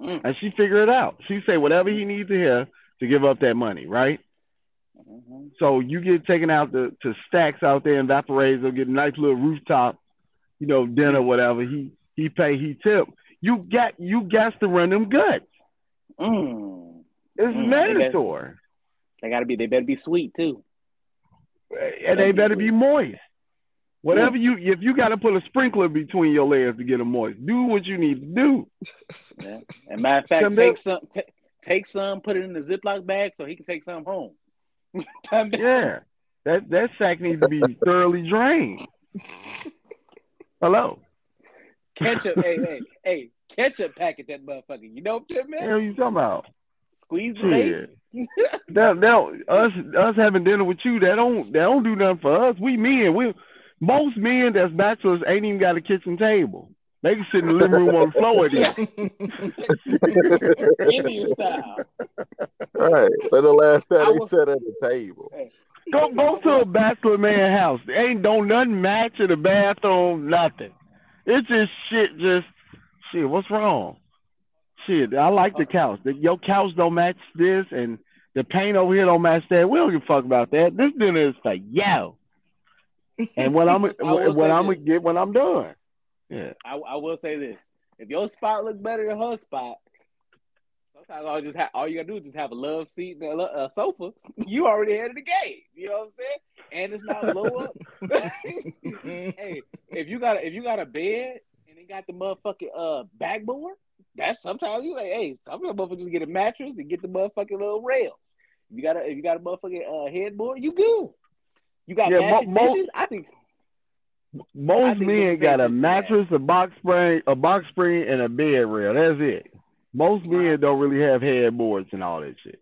Mm. And she figure it out. She say whatever he needs to hear to give up that money, right? Mm-hmm. So you get taken out to, to stacks out there in Valparaiso, get a nice little rooftop, you know, dinner, whatever. He he pay, he tip. You got you got to run them guts. Mm. It's mm. mandatory. They, got to be. They better be sweet too. And they, better be, moist. Whatever you, if you got to put a sprinkler between your layers to get them moist, do what you need to do. Yeah. And matter of fact, take some, t- take some, put it in the Ziploc bag so he can take some home. <laughs> yeah, that that sack needs to be thoroughly drained. Hello. ketchup, hey, hey, hey, ketchup packet that motherfucker. You know what I'm man? Hell, you talking about? Squeeze the base. that, that, us, us having dinner with you, that don't, that don't do nothing for us. We men, we most men that's bachelors ain't even got a kitchen table. They can sit in the living room on the floor with <laughs> you. Indian <laughs> style. Right. For the last time they sat at the table. Go go to a bachelor man house. They ain't don't nothing match in the bathroom, nothing. It's just shit, just shit, what's wrong? Shit, I like the couch. The, your couch don't match this and the paint over here don't match that. We don't give a fuck about that. This dinner is for yo. <laughs> And when I'm when I'm gonna get when I'm done. Yeah. I, I will say this: if your spot look better than her spot, sometimes all just have all you gotta do is just have a love seat and a, a sofa. <laughs> You already ahead of the game. You know what I'm saying? And it's not low up. <laughs> hey, if you got a, if you got a bed and it got the motherfucking uh backboard, that's sometimes you like, hey, some of motherfuckers just get a mattress and get the motherfucking little rails. If you got a if you got a motherfucking uh, headboard, you good. You got yeah, magic mo- dishes. I think most men got a mattress, a box spring, a box spring, and a bed rail. That's it. Most men don't really have headboards and all that shit.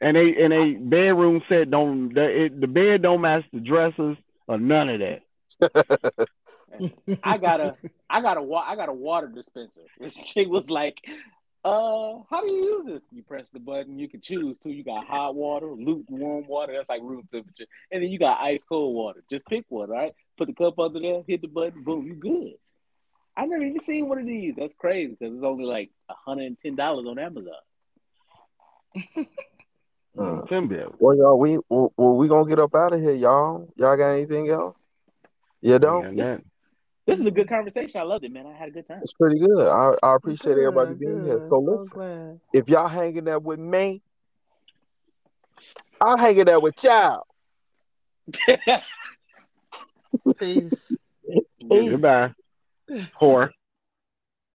And they and a bedroom set don't the, it, the bed don't match the dressers or none of that. <laughs> I got a I got a I got a water dispenser. <laughs> She was like, uh, how do you use this? You press the button. You can choose too. You got hot water, lukewarm water. That's like room temperature, and then you got ice cold water. Just pick one, right? Put the cup under there, hit the button, boom, you good. I never even seen one of these. That's crazy because it's only like hundred and ten dollars on Amazon. <laughs> uh, well, y'all, we well, we gonna get up out of here, y'all. Y'all got anything else? You don't? Yeah, this is a good mm-hmm. conversation. I loved it, man. I had a good time. It's pretty good. I, I appreciate good, everybody being good. here. So, so listen, glad. if y'all hanging there with me, I'm hanging there with y'all. <laughs> Peace. Peace. Goodbye. Whore.